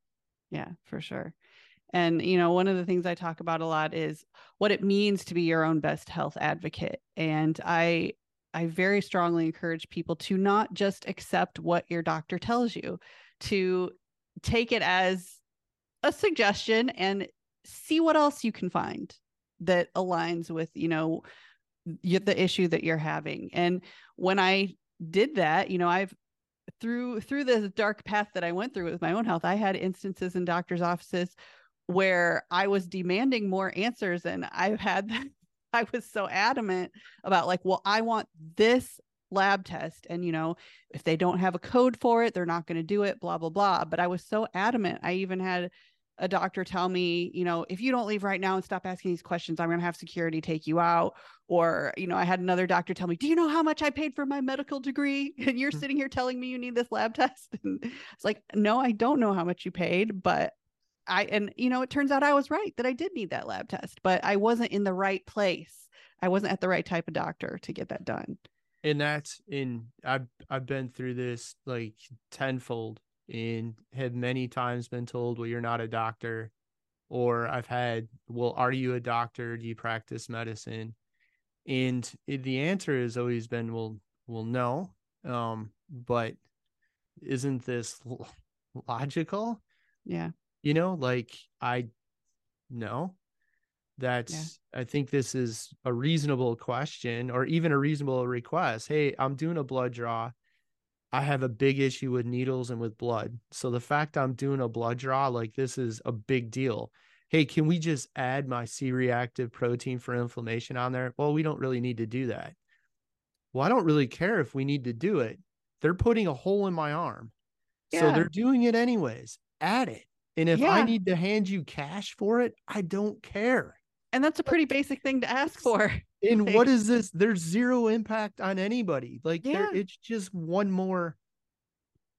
Yeah, for sure. And, you know, one of the things I talk about a lot is what it means to be your own best health advocate. And I, I very strongly encourage people to not just accept what your doctor tells you, to take it as a suggestion and see what else you can find that aligns with, you know, the issue that you're having. And when I did that, you know, I've through through the dark path that I went through with my own health, I had instances in doctors' offices where I was demanding more answers and I've had I was so adamant about like, well, I want this lab test. And, you know, if they don't have a code for it, they're not going to do it, blah, blah, blah. But I was so adamant. I even had a doctor tell me, you know, if you don't leave right now and stop asking these questions, I'm going to have security take you out. Or, you know, I had another doctor tell me, do you know how much I paid for my medical degree? And you're mm-hmm. sitting here telling me you need this lab test. And it's like, no, I don't know how much you paid, but I and you know it turns out I was right that I did need that lab test, but I wasn't in the right place. I wasn't at the right type of doctor to get that done. And that's in I've I've been through this like tenfold and have many times been told, well, you're not a doctor. Or I've had, well, are you a doctor? Do you practice medicine? And the answer has always been, well, well, no. Um, but isn't this logical? Yeah you know like i no that's yeah. i think this is a reasonable question or even a reasonable request hey i'm doing a blood draw i have a big issue with needles and with blood. So the fact i'm doing a blood draw like this is a big deal. Hey can we just add my c-reactive protein for inflammation on there? Well we don't really need to do that. Well i don't really care if we need to do it. They're putting a hole in my arm. Yeah. so they're doing it anyways. Add it. And if yeah. I need to hand you cash for it, I don't care. And that's a pretty basic thing to ask for. And like, what is this? There's zero impact on anybody. Like yeah. there, it's just one more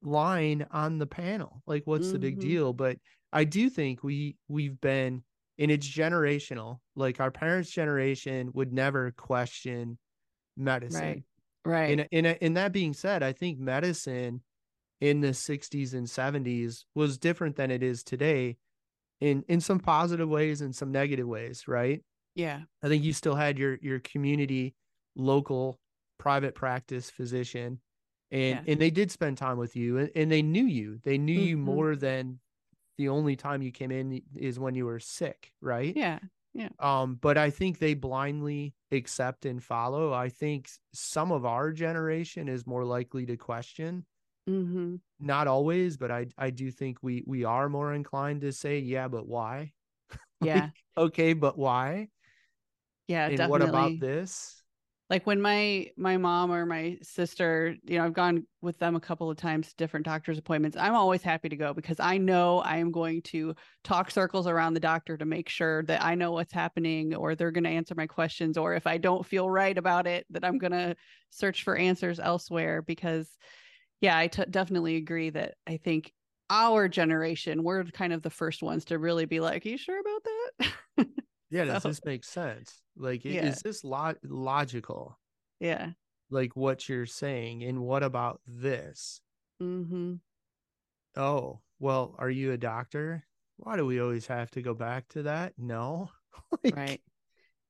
line on the panel. Like what's mm-hmm. the big mm-hmm. deal? But I do think we we've been and it's generational. Like our parents' generation would never question medicine. Right. Right. And, and, and that being said, I think medicine in the 60s and 70s was different than it is today in in some positive ways and some negative ways right? Yeah. I think you still had your your community local private practice physician and yeah. and they did spend time with you and, and they knew you. They knew mm-hmm. you more than the only time you came in is when you were sick right? Yeah yeah. Um but i think they blindly accept and follow. I think some of our generation is more likely to question Mm-hmm. Not always, but I I do think we we are more inclined to say, yeah, but why? Yeah. okay, but why? Yeah, and definitely. what about this? Like when my my mom or my sister, you know, I've gone with them a couple of times to different doctor's appointments. I'm always happy to go because I know I am going to talk circles around the doctor to make sure that I know what's happening or they're going to answer my questions or if I don't feel right about it that I'm going to search for answers elsewhere because yeah, I t- definitely agree that I think our generation, we're kind of the first ones to really be like, Are you sure about that? yeah, does this make sense? Like, yeah. is this lo- logical? Yeah. Like what you're saying. And what about this? Mm-hmm. Oh, well, are you a doctor? Why do we always have to go back to that? No. like... Right.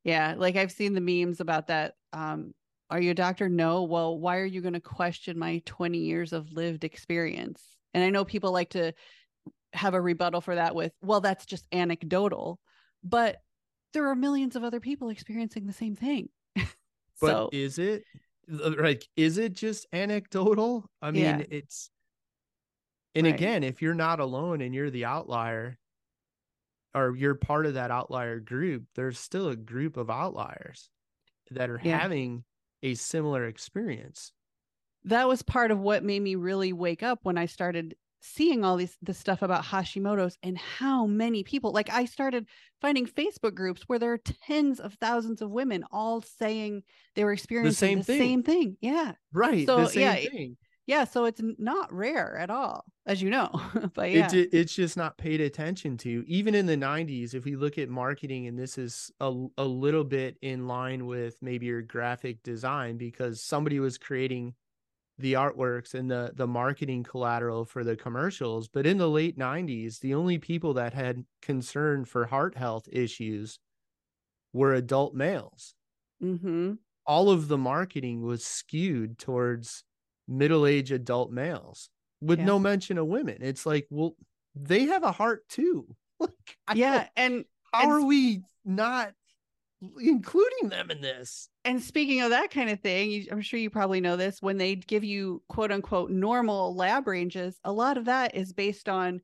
Yeah. Like I've seen the memes about that. Um, are you a doctor? No. Well, why are you going to question my 20 years of lived experience? And I know people like to have a rebuttal for that with, well, that's just anecdotal, but there are millions of other people experiencing the same thing. but so, is it uh, like, is it just anecdotal? I mean, yeah. it's, And Right. again, if you're not alone and you're the outlier or you're part of that outlier group, there's still a group of outliers that are Yeah. having a similar experience. that was part of what made me really wake up when I started seeing all these the stuff about Hashimoto's and how many people like I started finding Facebook groups where there are tens of thousands of women all saying they were experiencing same the thing. same thing. Yeah. Right. So, the same yeah, thing. Yeah. So it's not rare at all, as you know. but yeah. it's just not paid attention to. Even in the 90s, if we look at marketing, and this is a, a little bit in line with maybe your graphic design, because somebody was creating the artworks and the the marketing collateral for the commercials. But in the late 90s, the only people that had concern for heart health issues were adult males. mm-hmm. All of the marketing was skewed towards middle-aged adult males with Yeah. no mention of women. It's like, well, they have a heart too. Like, Yeah. And how and are we not including them in this? and speaking of that kind of thing, you, I'm sure you probably know this. When they give you quote unquote normal lab ranges, a lot of that is based on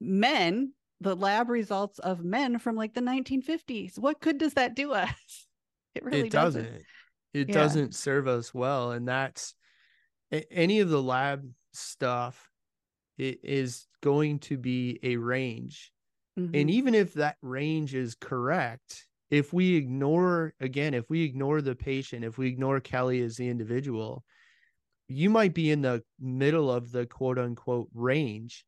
men, the lab results of men from like the 1950s. What good does that do us? It really it doesn't. It Yeah. doesn't serve us well, and that's any of the lab stuff. It is going to be a range, and Mhm. even if that range is correct, if we ignore again, if we ignore the patient, if we ignore Kelly as the individual, you might be in the middle of the quote unquote range,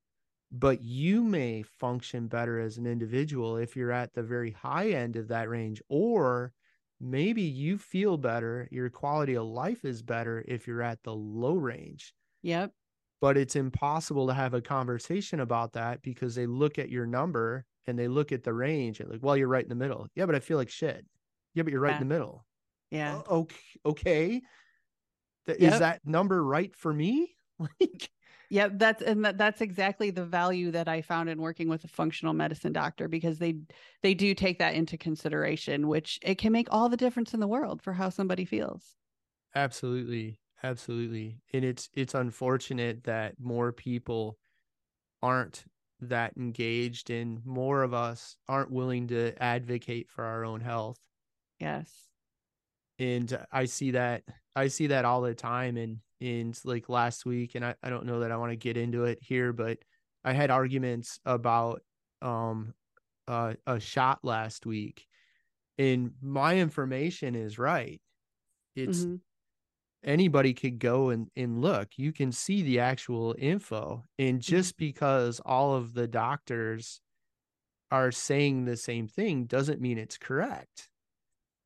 but you may function better as an individual if you're at the very high end of that range, or maybe you feel better, your quality of life is better if you're at the low range. Yep. But it's impossible to have a conversation about that because they look at your number and they look at the range and like, well, you're right in the middle. Yeah, but I feel like shit. Yeah, but you're right Yeah. in the middle. Yeah. Okay. Okay. Th- Is that number right for me? Like, Yep, that's and that, that's exactly the value that I found in working with a functional medicine doctor because they they do take that into consideration, which it can make all the difference in the world for how somebody feels. absolutely. Absolutely. And it's it's unfortunate that more people aren't that engaged and more of us aren't willing to advocate for our own health. Yes. And I see that I see that all the time and in like last week and I, I don't know that I want to get into it here but I had arguments about um uh, a shot last week and my information is right. It's Mhm. anybody could go and, and look. You can see the actual info and just because all of the doctors are saying the same thing doesn't mean it's correct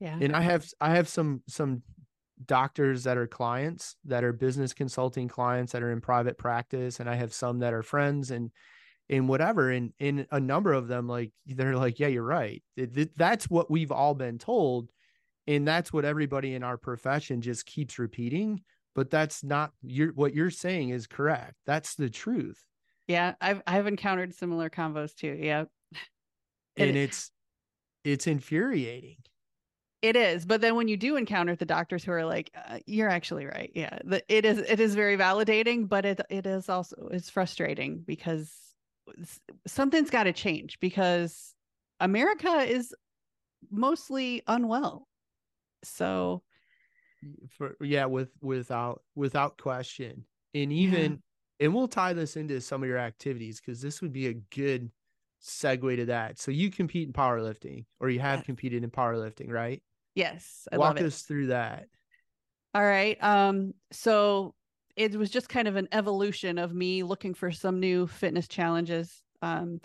Yeah. and i have i have some some doctors that are clients that are business consulting clients that are in private practice and i have some that are friends and and whatever and in a number of them like they're like yeah you're right that's what we've all been told and that's what everybody in our profession just keeps repeating but that's not your what you're saying is correct that's the truth yeah. I've I've encountered similar combos too. Yeah. And it's it's infuriating It is, but then when you do encounter the doctors who are like, uh, "You're actually right," yeah, the, it is. It is very validating, but it it is also it's frustrating because something's got to change because America is mostly unwell. So for yeah with without without question and Yeah. even and we'll tie this into some of your activities because this would be a good segue to that so you compete in powerlifting or you have competed in powerlifting right yes, I walk us through that All right. Um, so it was just kind of an evolution of me looking for some new fitness challenges. Um,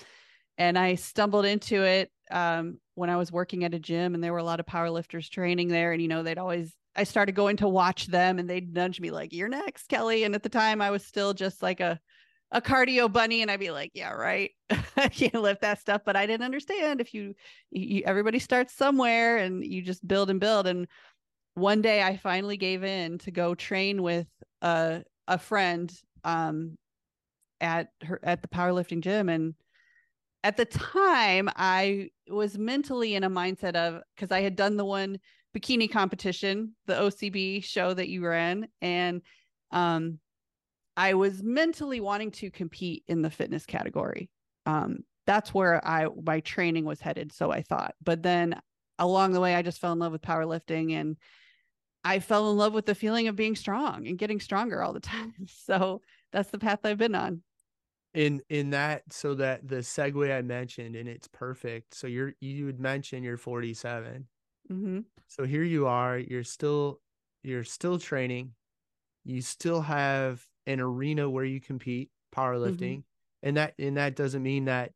and I stumbled into it um, when I was working at a gym, and there were a lot of powerlifters training there. And you know, they'd always I started going to watch them, and they'd nudge me like, "You're next, Kelly." And at the time, I was still just like a a cardio bunny, and I'd be like, "Yeah, right. I can't lift that stuff." But I didn't understand if you, you everybody starts somewhere, and you just build and build. And one day I finally gave in to go train with a a friend um at her at the powerlifting gym and at the time I was mentally in a mindset of because I had done the one bikini competition, the OCB show that you ran and um I was mentally wanting to compete in the fitness category. Um, that's where I my training was headed, so I thought. But then along the way, I just fell in love with powerlifting and I fell in love with the feeling of being strong and getting stronger all the time. So that's the path I've been on. In in that, so that the segue I mentioned, and it's perfect. So you're you would mention you're 47. Mm-hmm. So here you are. You're still you're still training. You still have an arena where you compete powerlifting, mm-hmm. and that and that doesn't mean that.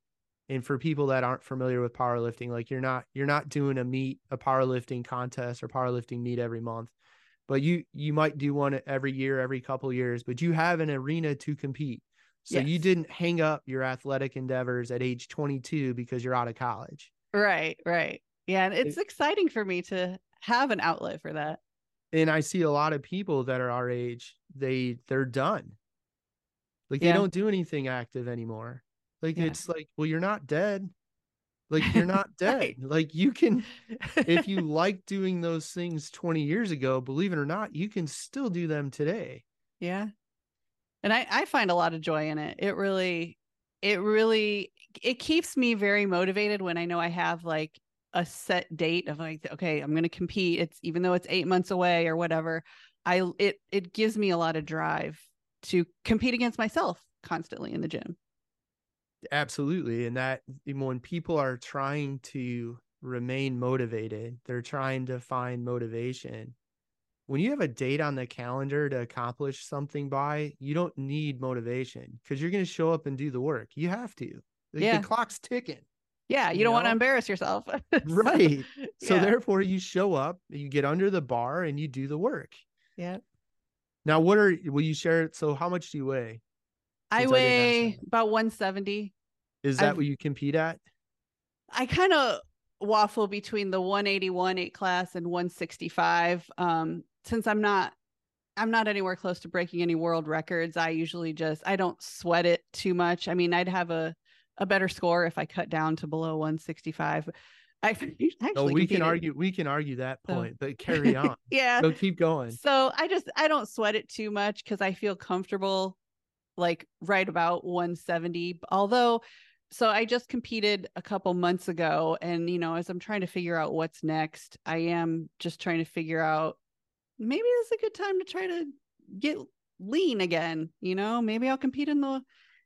And for people that aren't familiar with powerlifting, like you're not you're not doing a meet a powerlifting contest or powerlifting meet every month but you you might do one every year every couple years but you have an arena to compete so yes. you didn't hang up your athletic endeavors at age 22 because you're out of college right right yeah and it's it, exciting for me to have an outlet for that and i see a lot of people that are our age they they're done like yeah. they don't do anything active anymore like yeah. it's like well you're not dead like you're not dead. right. Like you can if you like doing those things 20 years ago, believe it or not, you can still do them today. Yeah. And I I find a lot of joy in it. It really it really it keeps me very motivated when I know I have like a set date of like okay, I'm going to compete. It's even though it's 8 months away or whatever, I it it gives me a lot of drive to compete against myself constantly in the gym. Absolutely. And that when people are trying to remain motivated, they're trying to find motivation. When you have a date on the calendar to accomplish something by, you don't need motivation because you're going to show up and do the work. You have to. Like, yeah. The clock's ticking. Yeah, you, you don't know? want to embarrass yourself. right. So yeah. therefore you show up, you get under the bar and you do the work. Yeah. Now what are will you share so how much do you weigh? I weigh I about 170. Is that I've, what you compete at? I kind of waffle between the 181 eight class and 165. Um, since I'm not I'm not anywhere close to breaking any world records. I usually just I don't sweat it too much. I mean, I'd have a a better score if I cut down to below 165. I actually oh, we can argue we can argue that point, so. but carry on. yeah. So keep going. So I just I don't sweat it too much because I feel comfortable like right about 170. Although so I just competed a couple months ago and you know as I'm trying to figure out what's next, I am just trying to figure out maybe this is a good time to try to get lean again, you know? Maybe I'll compete in the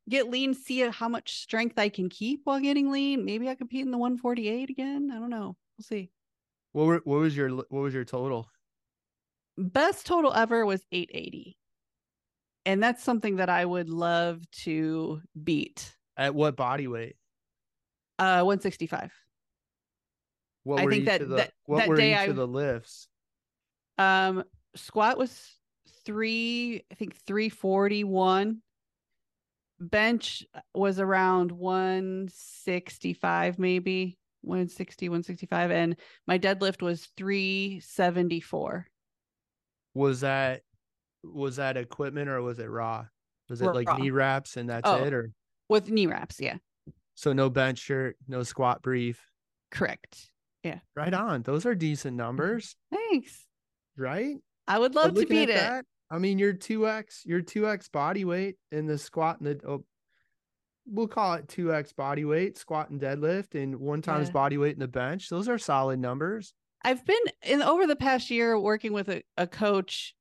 get lean, see how much strength I can keep while getting lean. Maybe I compete in the 148 again. I don't know. We'll see. What were, what was your what was your total? Best total ever was 880. And that's something that I would love to beat. At what body weight? Uh 165. What I think that, the, that what that were day I, the lifts? Um squat was three, I think 341 bench uh, was around 165 maybe 160 165 and my deadlift was 374 was that was that equipment or was it raw? Was it raw. like knee wraps and that's oh, it or? with knee wraps yeah. So no bench shirt no squat brief? Correct yeah. Right on those are decent mm-hmm. numbers. Thanks. Right? I would love to beat it. that, I mean, you're two x, you're two x body weight in the squat and the. Oh, we'll call it two x body weight, squat and deadlift, and one times yeah. body weight in the bench. Those are solid numbers. I've been in over the past year working with a, a coach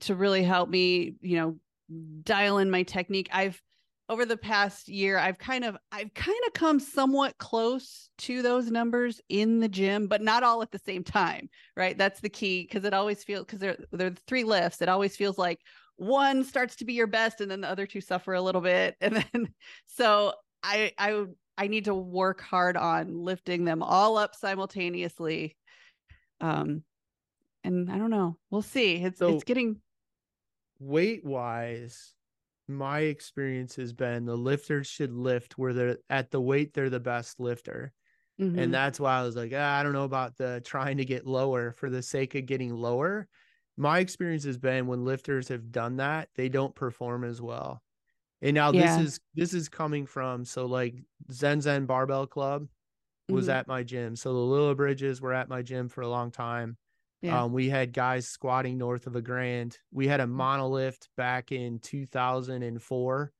to really help me, you know, dial in my technique. I've over the past year i've kind of i've kind of come somewhat close to those numbers in the gym but not all at the same time right? That's the key because it always feels because there, there are three lifts. It always feels like one starts to be your best and then the other two suffer a little bit. And then so i i i need to work hard on lifting them all up simultaneously. Um and i don't know. We'll see. It's so, it's getting weight wise my experience has been the lifters should lift where they're at the weight they're the best lifter. Mm-hmm. And that's why I was like, ah, I don't know about the trying to get lower for the sake of getting lower. My experience has been when lifters have done that, they don't perform as well. And now yeah. this is this is coming from so like Zen Zen Barbell Club was mm-hmm. at my gym. So the Lilliebridges were at my gym for a long time. Yeah. Um, we had guys squatting north of a grand. We had a Mm. monolift back in 2004,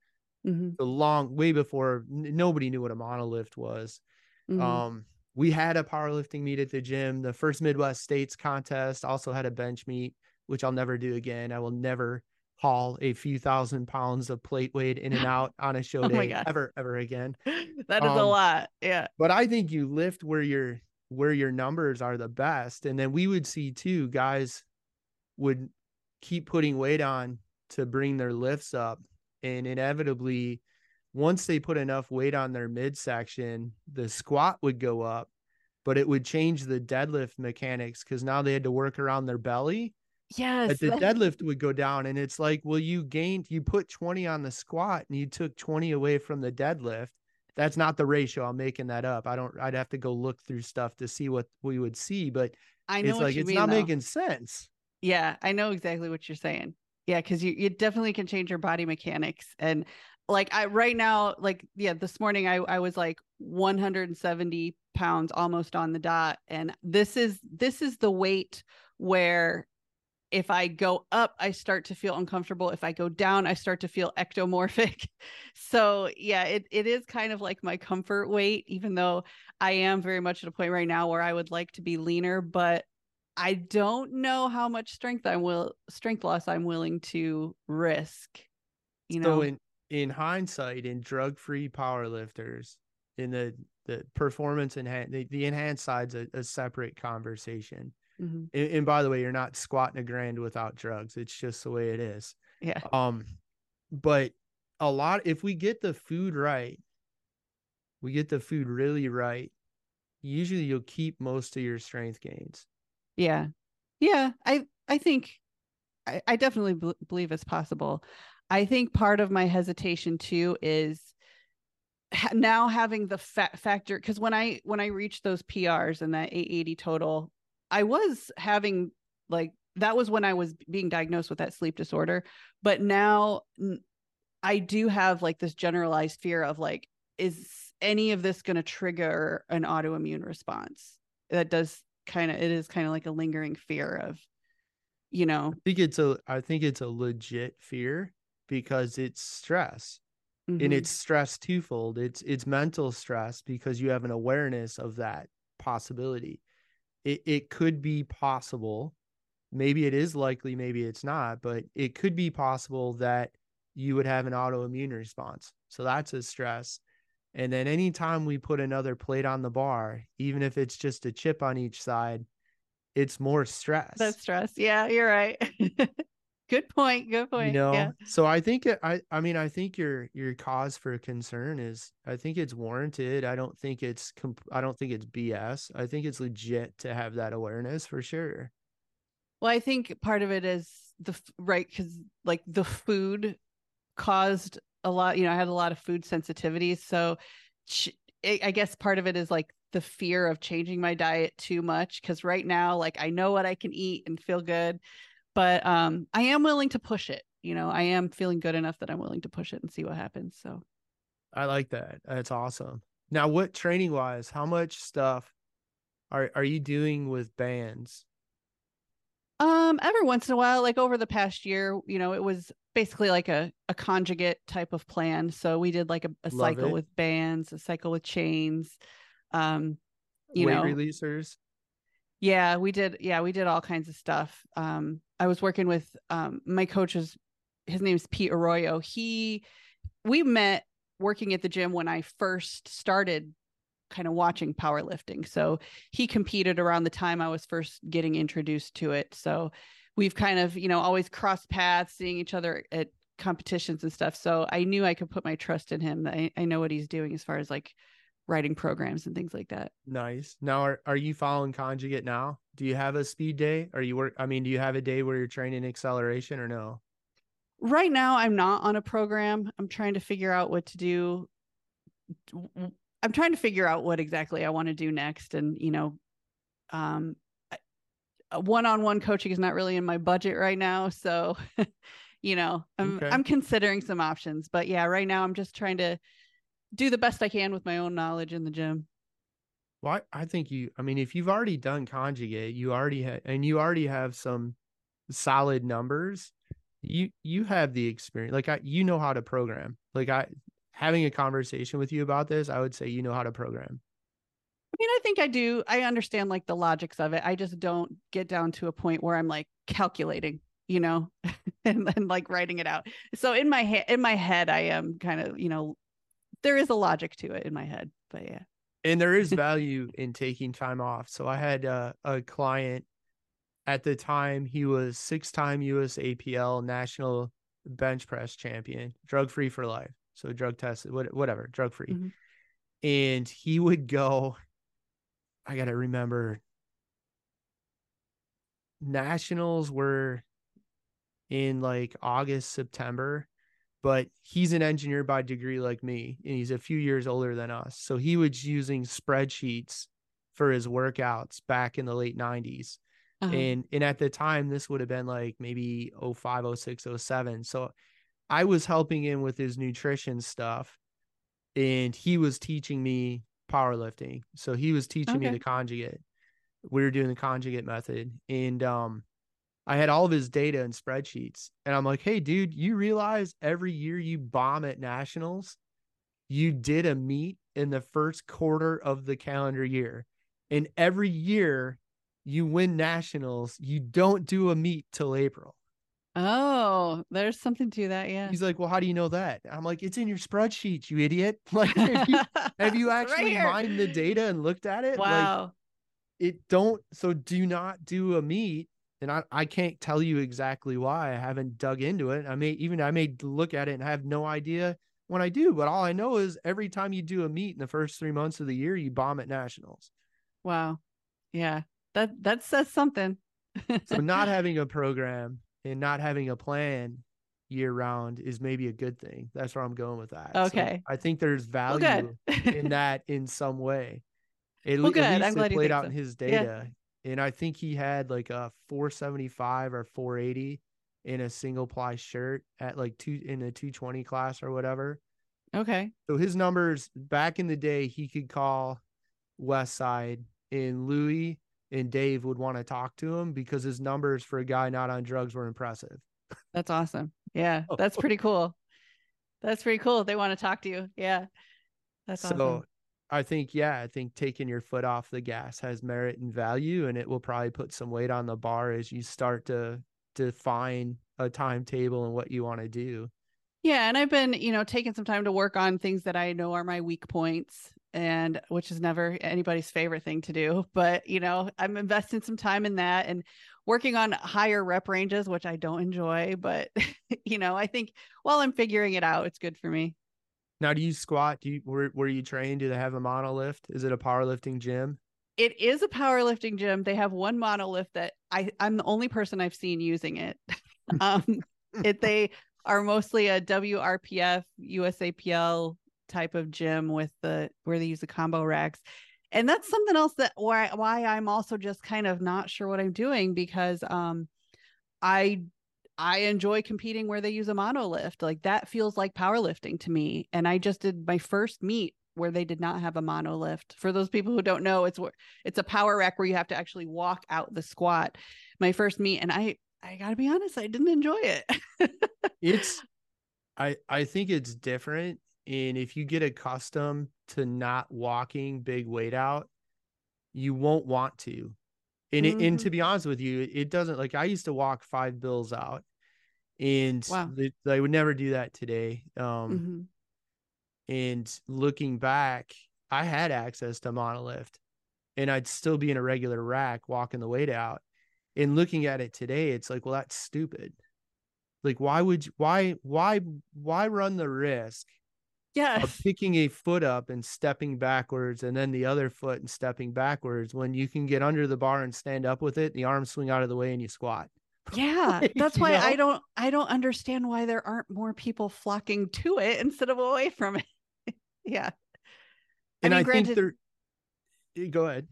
Mhm, the long way before n- nobody knew what a monolift was. mhm. Um, we had a powerlifting meet at the gym. The first Midwest States contest also had a bench meet, which I'll never do again. I will never haul a few thousand pounds of plate weight in and out on a show Oh day ever, ever again. that is a um, lot. Yeah. But I think you lift where your where your numbers are the best. And then we would see too, guys would keep putting weight on to bring their lifts up. And inevitably, once they put enough weight on their midsection, the squat would go up, but it would change the deadlift mechanics because now they had to work around their belly. Yes. But the deadlift would go down. And it's like, well, you gained, you put 20 on the squat and you took 20 away from the deadlift. That's not the ratio. I'm making that up. I don't, I'd have to go look through stuff to see what we would see, but I know it's like, it's mean. not though. making sense. Yeah, I know exactly what you're saying. Yeah, because you you definitely can change your body mechanics. And like I right now, like yeah, this morning I I was like 170 pounds almost on the dot. And this is this is the weight where if I go up, I start to feel uncomfortable. If I go down, I start to feel ectomorphic. So yeah, it it is kind of like my comfort weight, even though I am very much at a point right now where I would like to be leaner, but I don't know how much strength I will strength loss I'm willing to risk. You know, So in in hindsight, in drug free powerlifters, in the the performance enhanced the, the enhanced side's a, a separate conversation. Mhm. And, and by the way, you're not squatting a grand without drugs. It's just the way it is. yeah, Um, but a lot if we get the food right, we get the food really right. Usually, you'll keep most of your strength gains. yeah, yeah. I I think I, I definitely bel believe it's possible. I think part of my hesitation too is now having the fat factor because when I when I reached those PRs and that 880 total, I was having like that was when I was being diagnosed with that sleep disorder. But now I do have like this generalized fear of like, is any of this going to trigger an autoimmune response? That does kind of it is kind of like a lingering fear of, you know, I think it's a I think it's a legit fear because it's stress. and mhm. it's stress twofold it's it's mental stress because you have an awareness of that possibility it, it could be possible maybe it is likely maybe it's not but it could be possible that you would have an autoimmune response so that's a stress and then anytime we put another plate on the bar even if it's just a chip on each side it's more stress that's stress. Yeah, you're right. good point. Good point. you know yeah. so i think i i mean i think your your cause for concern is i think it's warranted i don't think it's comp- i don't think it's bs i think it's legit to have that awareness for sure Well, I think part of it is the right because like the food caused a lot. You know, I had a lot of food sensitivities, so ch- I I guess part of it is like the fear of changing my diet too much. Because right now, like I know what I can eat and feel good, but um, I am willing to push it. You know, I am feeling good enough that I'm willing to push it and see what happens. So i like that that's awesome now what training wise how much stuff are are you doing with bands Um, every once in a while, like over the past year, you know, it was basically like a, a conjugate type of plan. So we did like a, a cycle it. with bands, a cycle with chains. Um, you weight know, releasers yeah, we did, yeah, we did all kinds of stuff. Um, I was working with um my coach's his name's Pete Arroyo. He we met working at the gym when I first started kind of watching powerlifting. So he competed around the time I was first getting introduced to it. So we've kind of, you know, always crossed paths, seeing each other at competitions and stuff. So I knew I could put my trust in him. I, I know what he's doing as far as like writing programs and things like that. nice now are, are you following conjugate now do you have a speed day are you work i mean do you have a day where you're training acceleration or no Right now, I'm not on a program. I'm trying to figure out what to do. I'm trying to figure out what exactly I want to do next. And, you know, um, one on one coaching is not really in my budget right now. So, you know, I'm, Okay. I'm considering some options. But yeah, right now, I'm just trying to do the best I can with my own knowledge in the gym. Well, I, I think you. I mean, if you've already done conjugate, you already have, and you already have some solid numbers. You you have the experience. Like I, you know how to program. Like I, having a conversation with you about this, I would say you know how to program. I mean, I think I do. I understand like the logics of it. I just don't get down to a point where I'm like calculating, you know, and then like writing it out. So in my head, in my head, I am kind of, you know, there is a logic to it in my head. But yeah. And there is value in taking time off. So I had uh, a client at the time. He was six-time US APL national bench press champion, drug free for life. So drug tested, whatever, drug free. Mm-hmm. And he would go I got to remember nationals were in like August, September, but he's an engineer by degree like me, and he's a few years older than us. So he was using spreadsheets for his workouts back in the late 90s. Uh-huh. And and at the time this would have been like maybe 05, 06, 07. So I was helping him with his nutrition stuff and he was teaching me powerlifting. So he was teaching okay. me the conjugate. We were doing the conjugate method. And um I had all of his data and spreadsheets. And I'm like, hey, dude, you realize every year you bomb at nationals, you did a meet in the first quarter of the calendar year. And every year you win nationals, you don't do a meet till April. Oh, there's something to that. Yeah. He's like, well, how do you know that? I'm like, it's in your spreadsheet, you idiot. Like, have you, have you actually right mined the data and looked at it? Wow. Like, it don't. So do not do a meet. And I, I can't tell you exactly why I haven't dug into it. I may even, I may look at it and have no idea when I do, but all I know is every time you do a meet in the first three months of the year, you bomb at nationals. Wow. Yeah. That, that says something. so not having a program and not having a plan year round is maybe a good thing. That's where I'm going with that. Okay. So I think there's value well, in that in some way. It, well, good. At least I'm glad it played out so. in his data. And I think he had like a 475 or 480 in a single ply shirt at like two in a 220 class or whatever. Okay. So his numbers back in the day, he could call Westside in Louie and Dave would want to talk to him because his numbers for a guy not on drugs were impressive. That's awesome. Yeah, that's pretty cool. That's pretty cool. They want to talk to you. Yeah. That's so awesome. I think, yeah, I think taking your foot off the gas has merit and value, and it will probably put some weight on the bar as you start to define a timetable and what you want to do. Yeah. And I've been, you know, taking some time to work on things that I know are my weak points and which is never anybody's favorite thing to do but you know i'm investing some time in that and working on higher rep ranges which i don't enjoy but you know i think while i'm figuring it out it's good for me now do you squat? Do you were, were you trained? Do they have a monolift? Is it a powerlifting gym? It is a powerlifting gym. They have one monolift that i i'm the only person i've seen using it. Um it they are mostly a wrpf usapl type of gym with the where they use the combo racks. And that's something else that why why I'm also just kind of not sure what I'm doing because um I I enjoy competing where they use a monolift like that feels like powerlifting to me and I just did my first meet where they did not have a monolift for those people who don't know it's it's a power rack where you have to actually walk out the squat my first meet and I I got to be honest I didn't enjoy it it's I I think it's different and if you get accustomed to not walking big weight out, you won't want to. And mm-hmm. it, and to mm-hmm. be honest with you, it doesn't like I used to walk five bills out, and wow. they, I would never do that today. Um, mm-hmm. and looking back, I had access to monolift, and I'd still be in a regular rack walking the weight out. And looking at it today, it's like, well, that's stupid. Like, why would you, why why why run the risk yeah of picking a foot up and stepping backwards and then the other foot and stepping backwards when you can get under the bar and stand up with it the arms swing out of the way and you squat yeah that's why know? i don't i don't understand why there aren't more people flocking to it instead of away from it yeah and i, mean, I granted, think there go ahead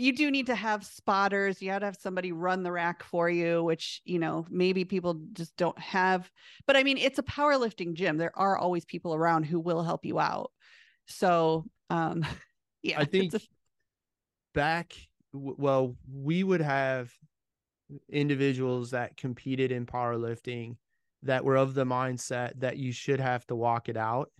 you do need to have spotters. You have to have somebody run the rack for you, which, you know, maybe people just don't have. But I mean, it's a powerlifting gym. There are always people around who will help you out. So, um, yeah, I think, a- back well we would have individuals that competed in powerlifting that were of the mindset that you should have to walk it out.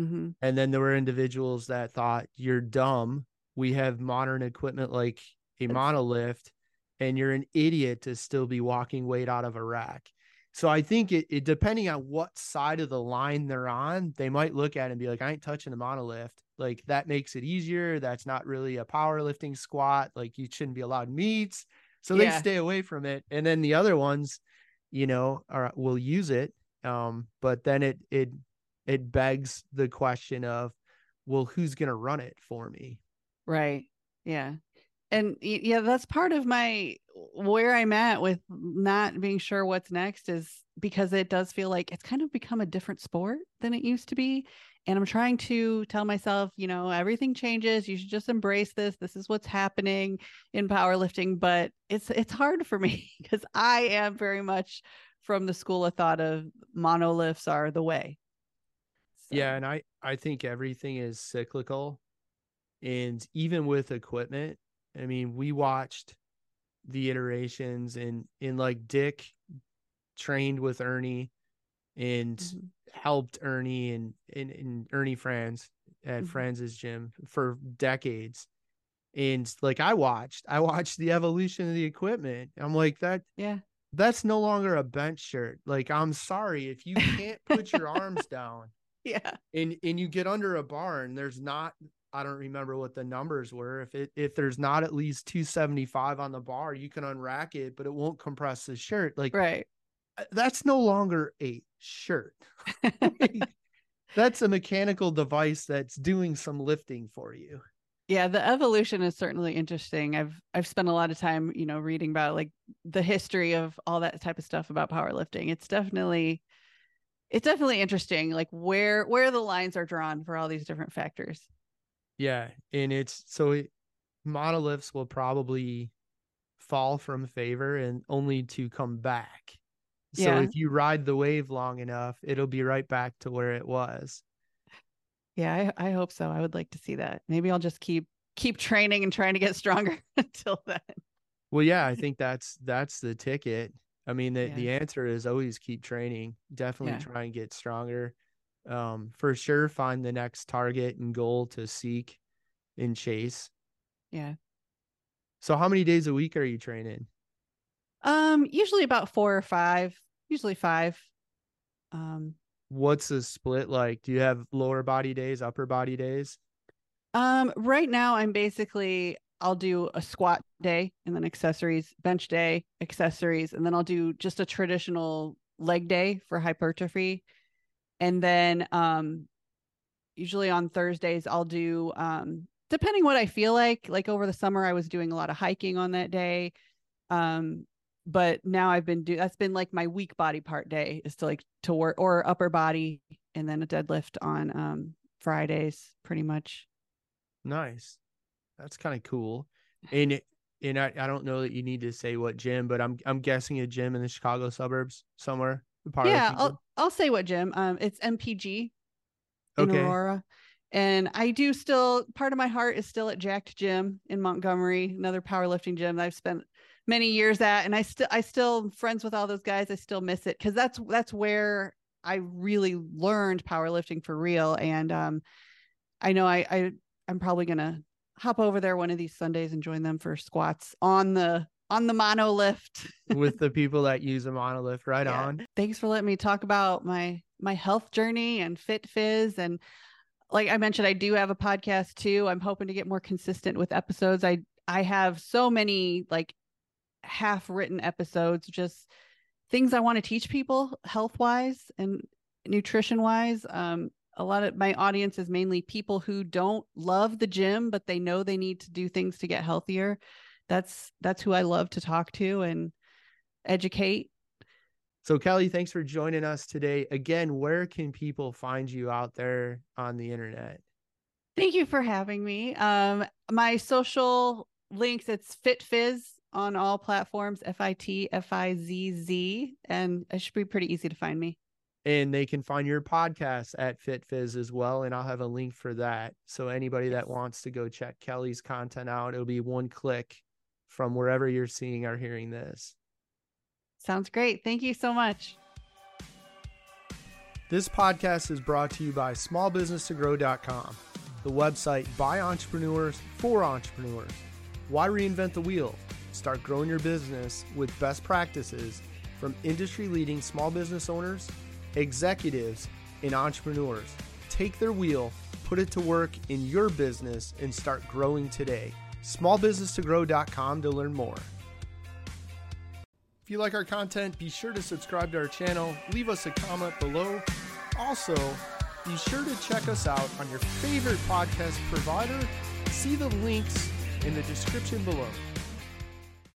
Mm-hmm. and then there were individuals that thought you're dumb. We have modern equipment like a monolift and you're an idiot to still be walking weight out of a rack. So i think it, it depending on what side of the line they're on they might look at it and be like i ain't touching the monolift. Like that makes it easier. That's not really a powerlifting squat. Like you shouldn't be allowed meets so they Yeah. stay away from it and then the other ones you know are will use it um but then it it it begs the question of well who's going to run it for me Right. Yeah. And yeah, that's part of my where I'm at with not being sure what's next is because it does feel like it's kind of become a different sport than it used to be. And I'm trying to tell myself, you know, everything changes. You should just embrace this. This is what's happening in powerlifting. But it's it's hard for me because I am very much from the school of thought of monolifts are the way. So, yeah and i i think everything is cyclical and even with equipment i mean we watched the iterations and in like dick trained with ernie and mhm. helped ernie and and, and ernie Frantz at Mhm. Frantz's gym for decades and like i watched i watched the evolution of the equipment i'm like that Yeah. that's no longer a bench shirt like i'm sorry if you can't put your arms down Yeah. and and you get under a bar and there's not I don't remember what the numbers were. If it if there's not at least 275 on the bar, you can unrack it, but it won't compress the shirt. Like Right. uh, that's no longer a shirt. That's a mechanical device that's doing some lifting for you. yeah the evolution is certainly interesting i've i've spent a lot of time you know reading about like the history of all that type of stuff about powerlifting it's definitely it's definitely interesting like where where the lines are drawn for all these different factors Yeah, and it's so it, monolifts will probably fall from favor and only to come back. So Yeah. if you ride the wave long enough, it'll be right back to where it was. yeah i i hope so i would like to see that maybe i'll just keep keep training and trying to get stronger until then Well, yeah, I think that's that's the ticket. I mean, the Yeah. the answer is always keep training. Definitely Yeah. try and get stronger. Um, for sure, find the next target and goal to seek and chase. yeah So, how many days a week are you training? um usually about four or five usually five um What's the split like? Do you have lower body days, upper body days? Um, right now I'm basically I'll do a squat day and then accessories, bench day, accessories, and then I'll do just a traditional leg day for hypertrophy. And then um usually on Thursdays I'll do um depending what I feel like. Like over the summer I was doing a lot of hiking on that day. Um but now I've been do that's been like my weak body part day is to like to work or upper body and then a deadlift on um Fridays pretty much. Nice. That's kind of cool. And it, and I, I don't know that you need to say what gym, but I'm I'm guessing a gym in the Chicago suburbs somewhere. yeah i'll i'll say what gym. um it's mpg in Okay. aurora and i do still part of my heart is still at jacked gym in montgomery another powerlifting gym that i've spent many years at and i still i still friends with all those guys i still miss it because that's that's where i really learned powerlifting for real and um i know i i i'm probably gonna hop over there one of these sundays and join them for squats on the on the monolift with the people that use a monolift right Yeah. on. Thanks for letting me talk about my my health journey and FitFizz and like I mentioned, I do have a podcast too. I'm hoping to get more consistent with episodes. I I have so many like half written episodes, just things I want to teach people health wise and nutrition wise. Um, a lot of my audience is mainly people who don't love the gym, but they know they need to do things to get healthier. That's that's who I love to talk to and educate. So Kelly, thanks for joining us today. Again, where can people find you out there on the internet? Thank you for having me. Um, my social links, it's FitFizz on all platforms, F I T F I Z Z, and it should be pretty easy to find me. and they can find your podcast at FitFizz as well. And I'll have a link for that. So anybody that wants to go check Kelly's content out, it'll be one click from wherever you're seeing or hearing this. Sounds great. Thank you so much. This podcast is brought to you by smallbusinesstogrow.com, the website by entrepreneurs for entrepreneurs. Why reinvent the wheel? Start growing your business with best practices from industry leading small business owners executives, and entrepreneurs. Take their wheel, put it to work in your business, and start growing today. Smallbusinesstogrow.com to learn more. If you like our content, be sure to subscribe to our channel, leave us a comment below. Also, be sure to check us out on your favorite podcast provider. See the links in the description below.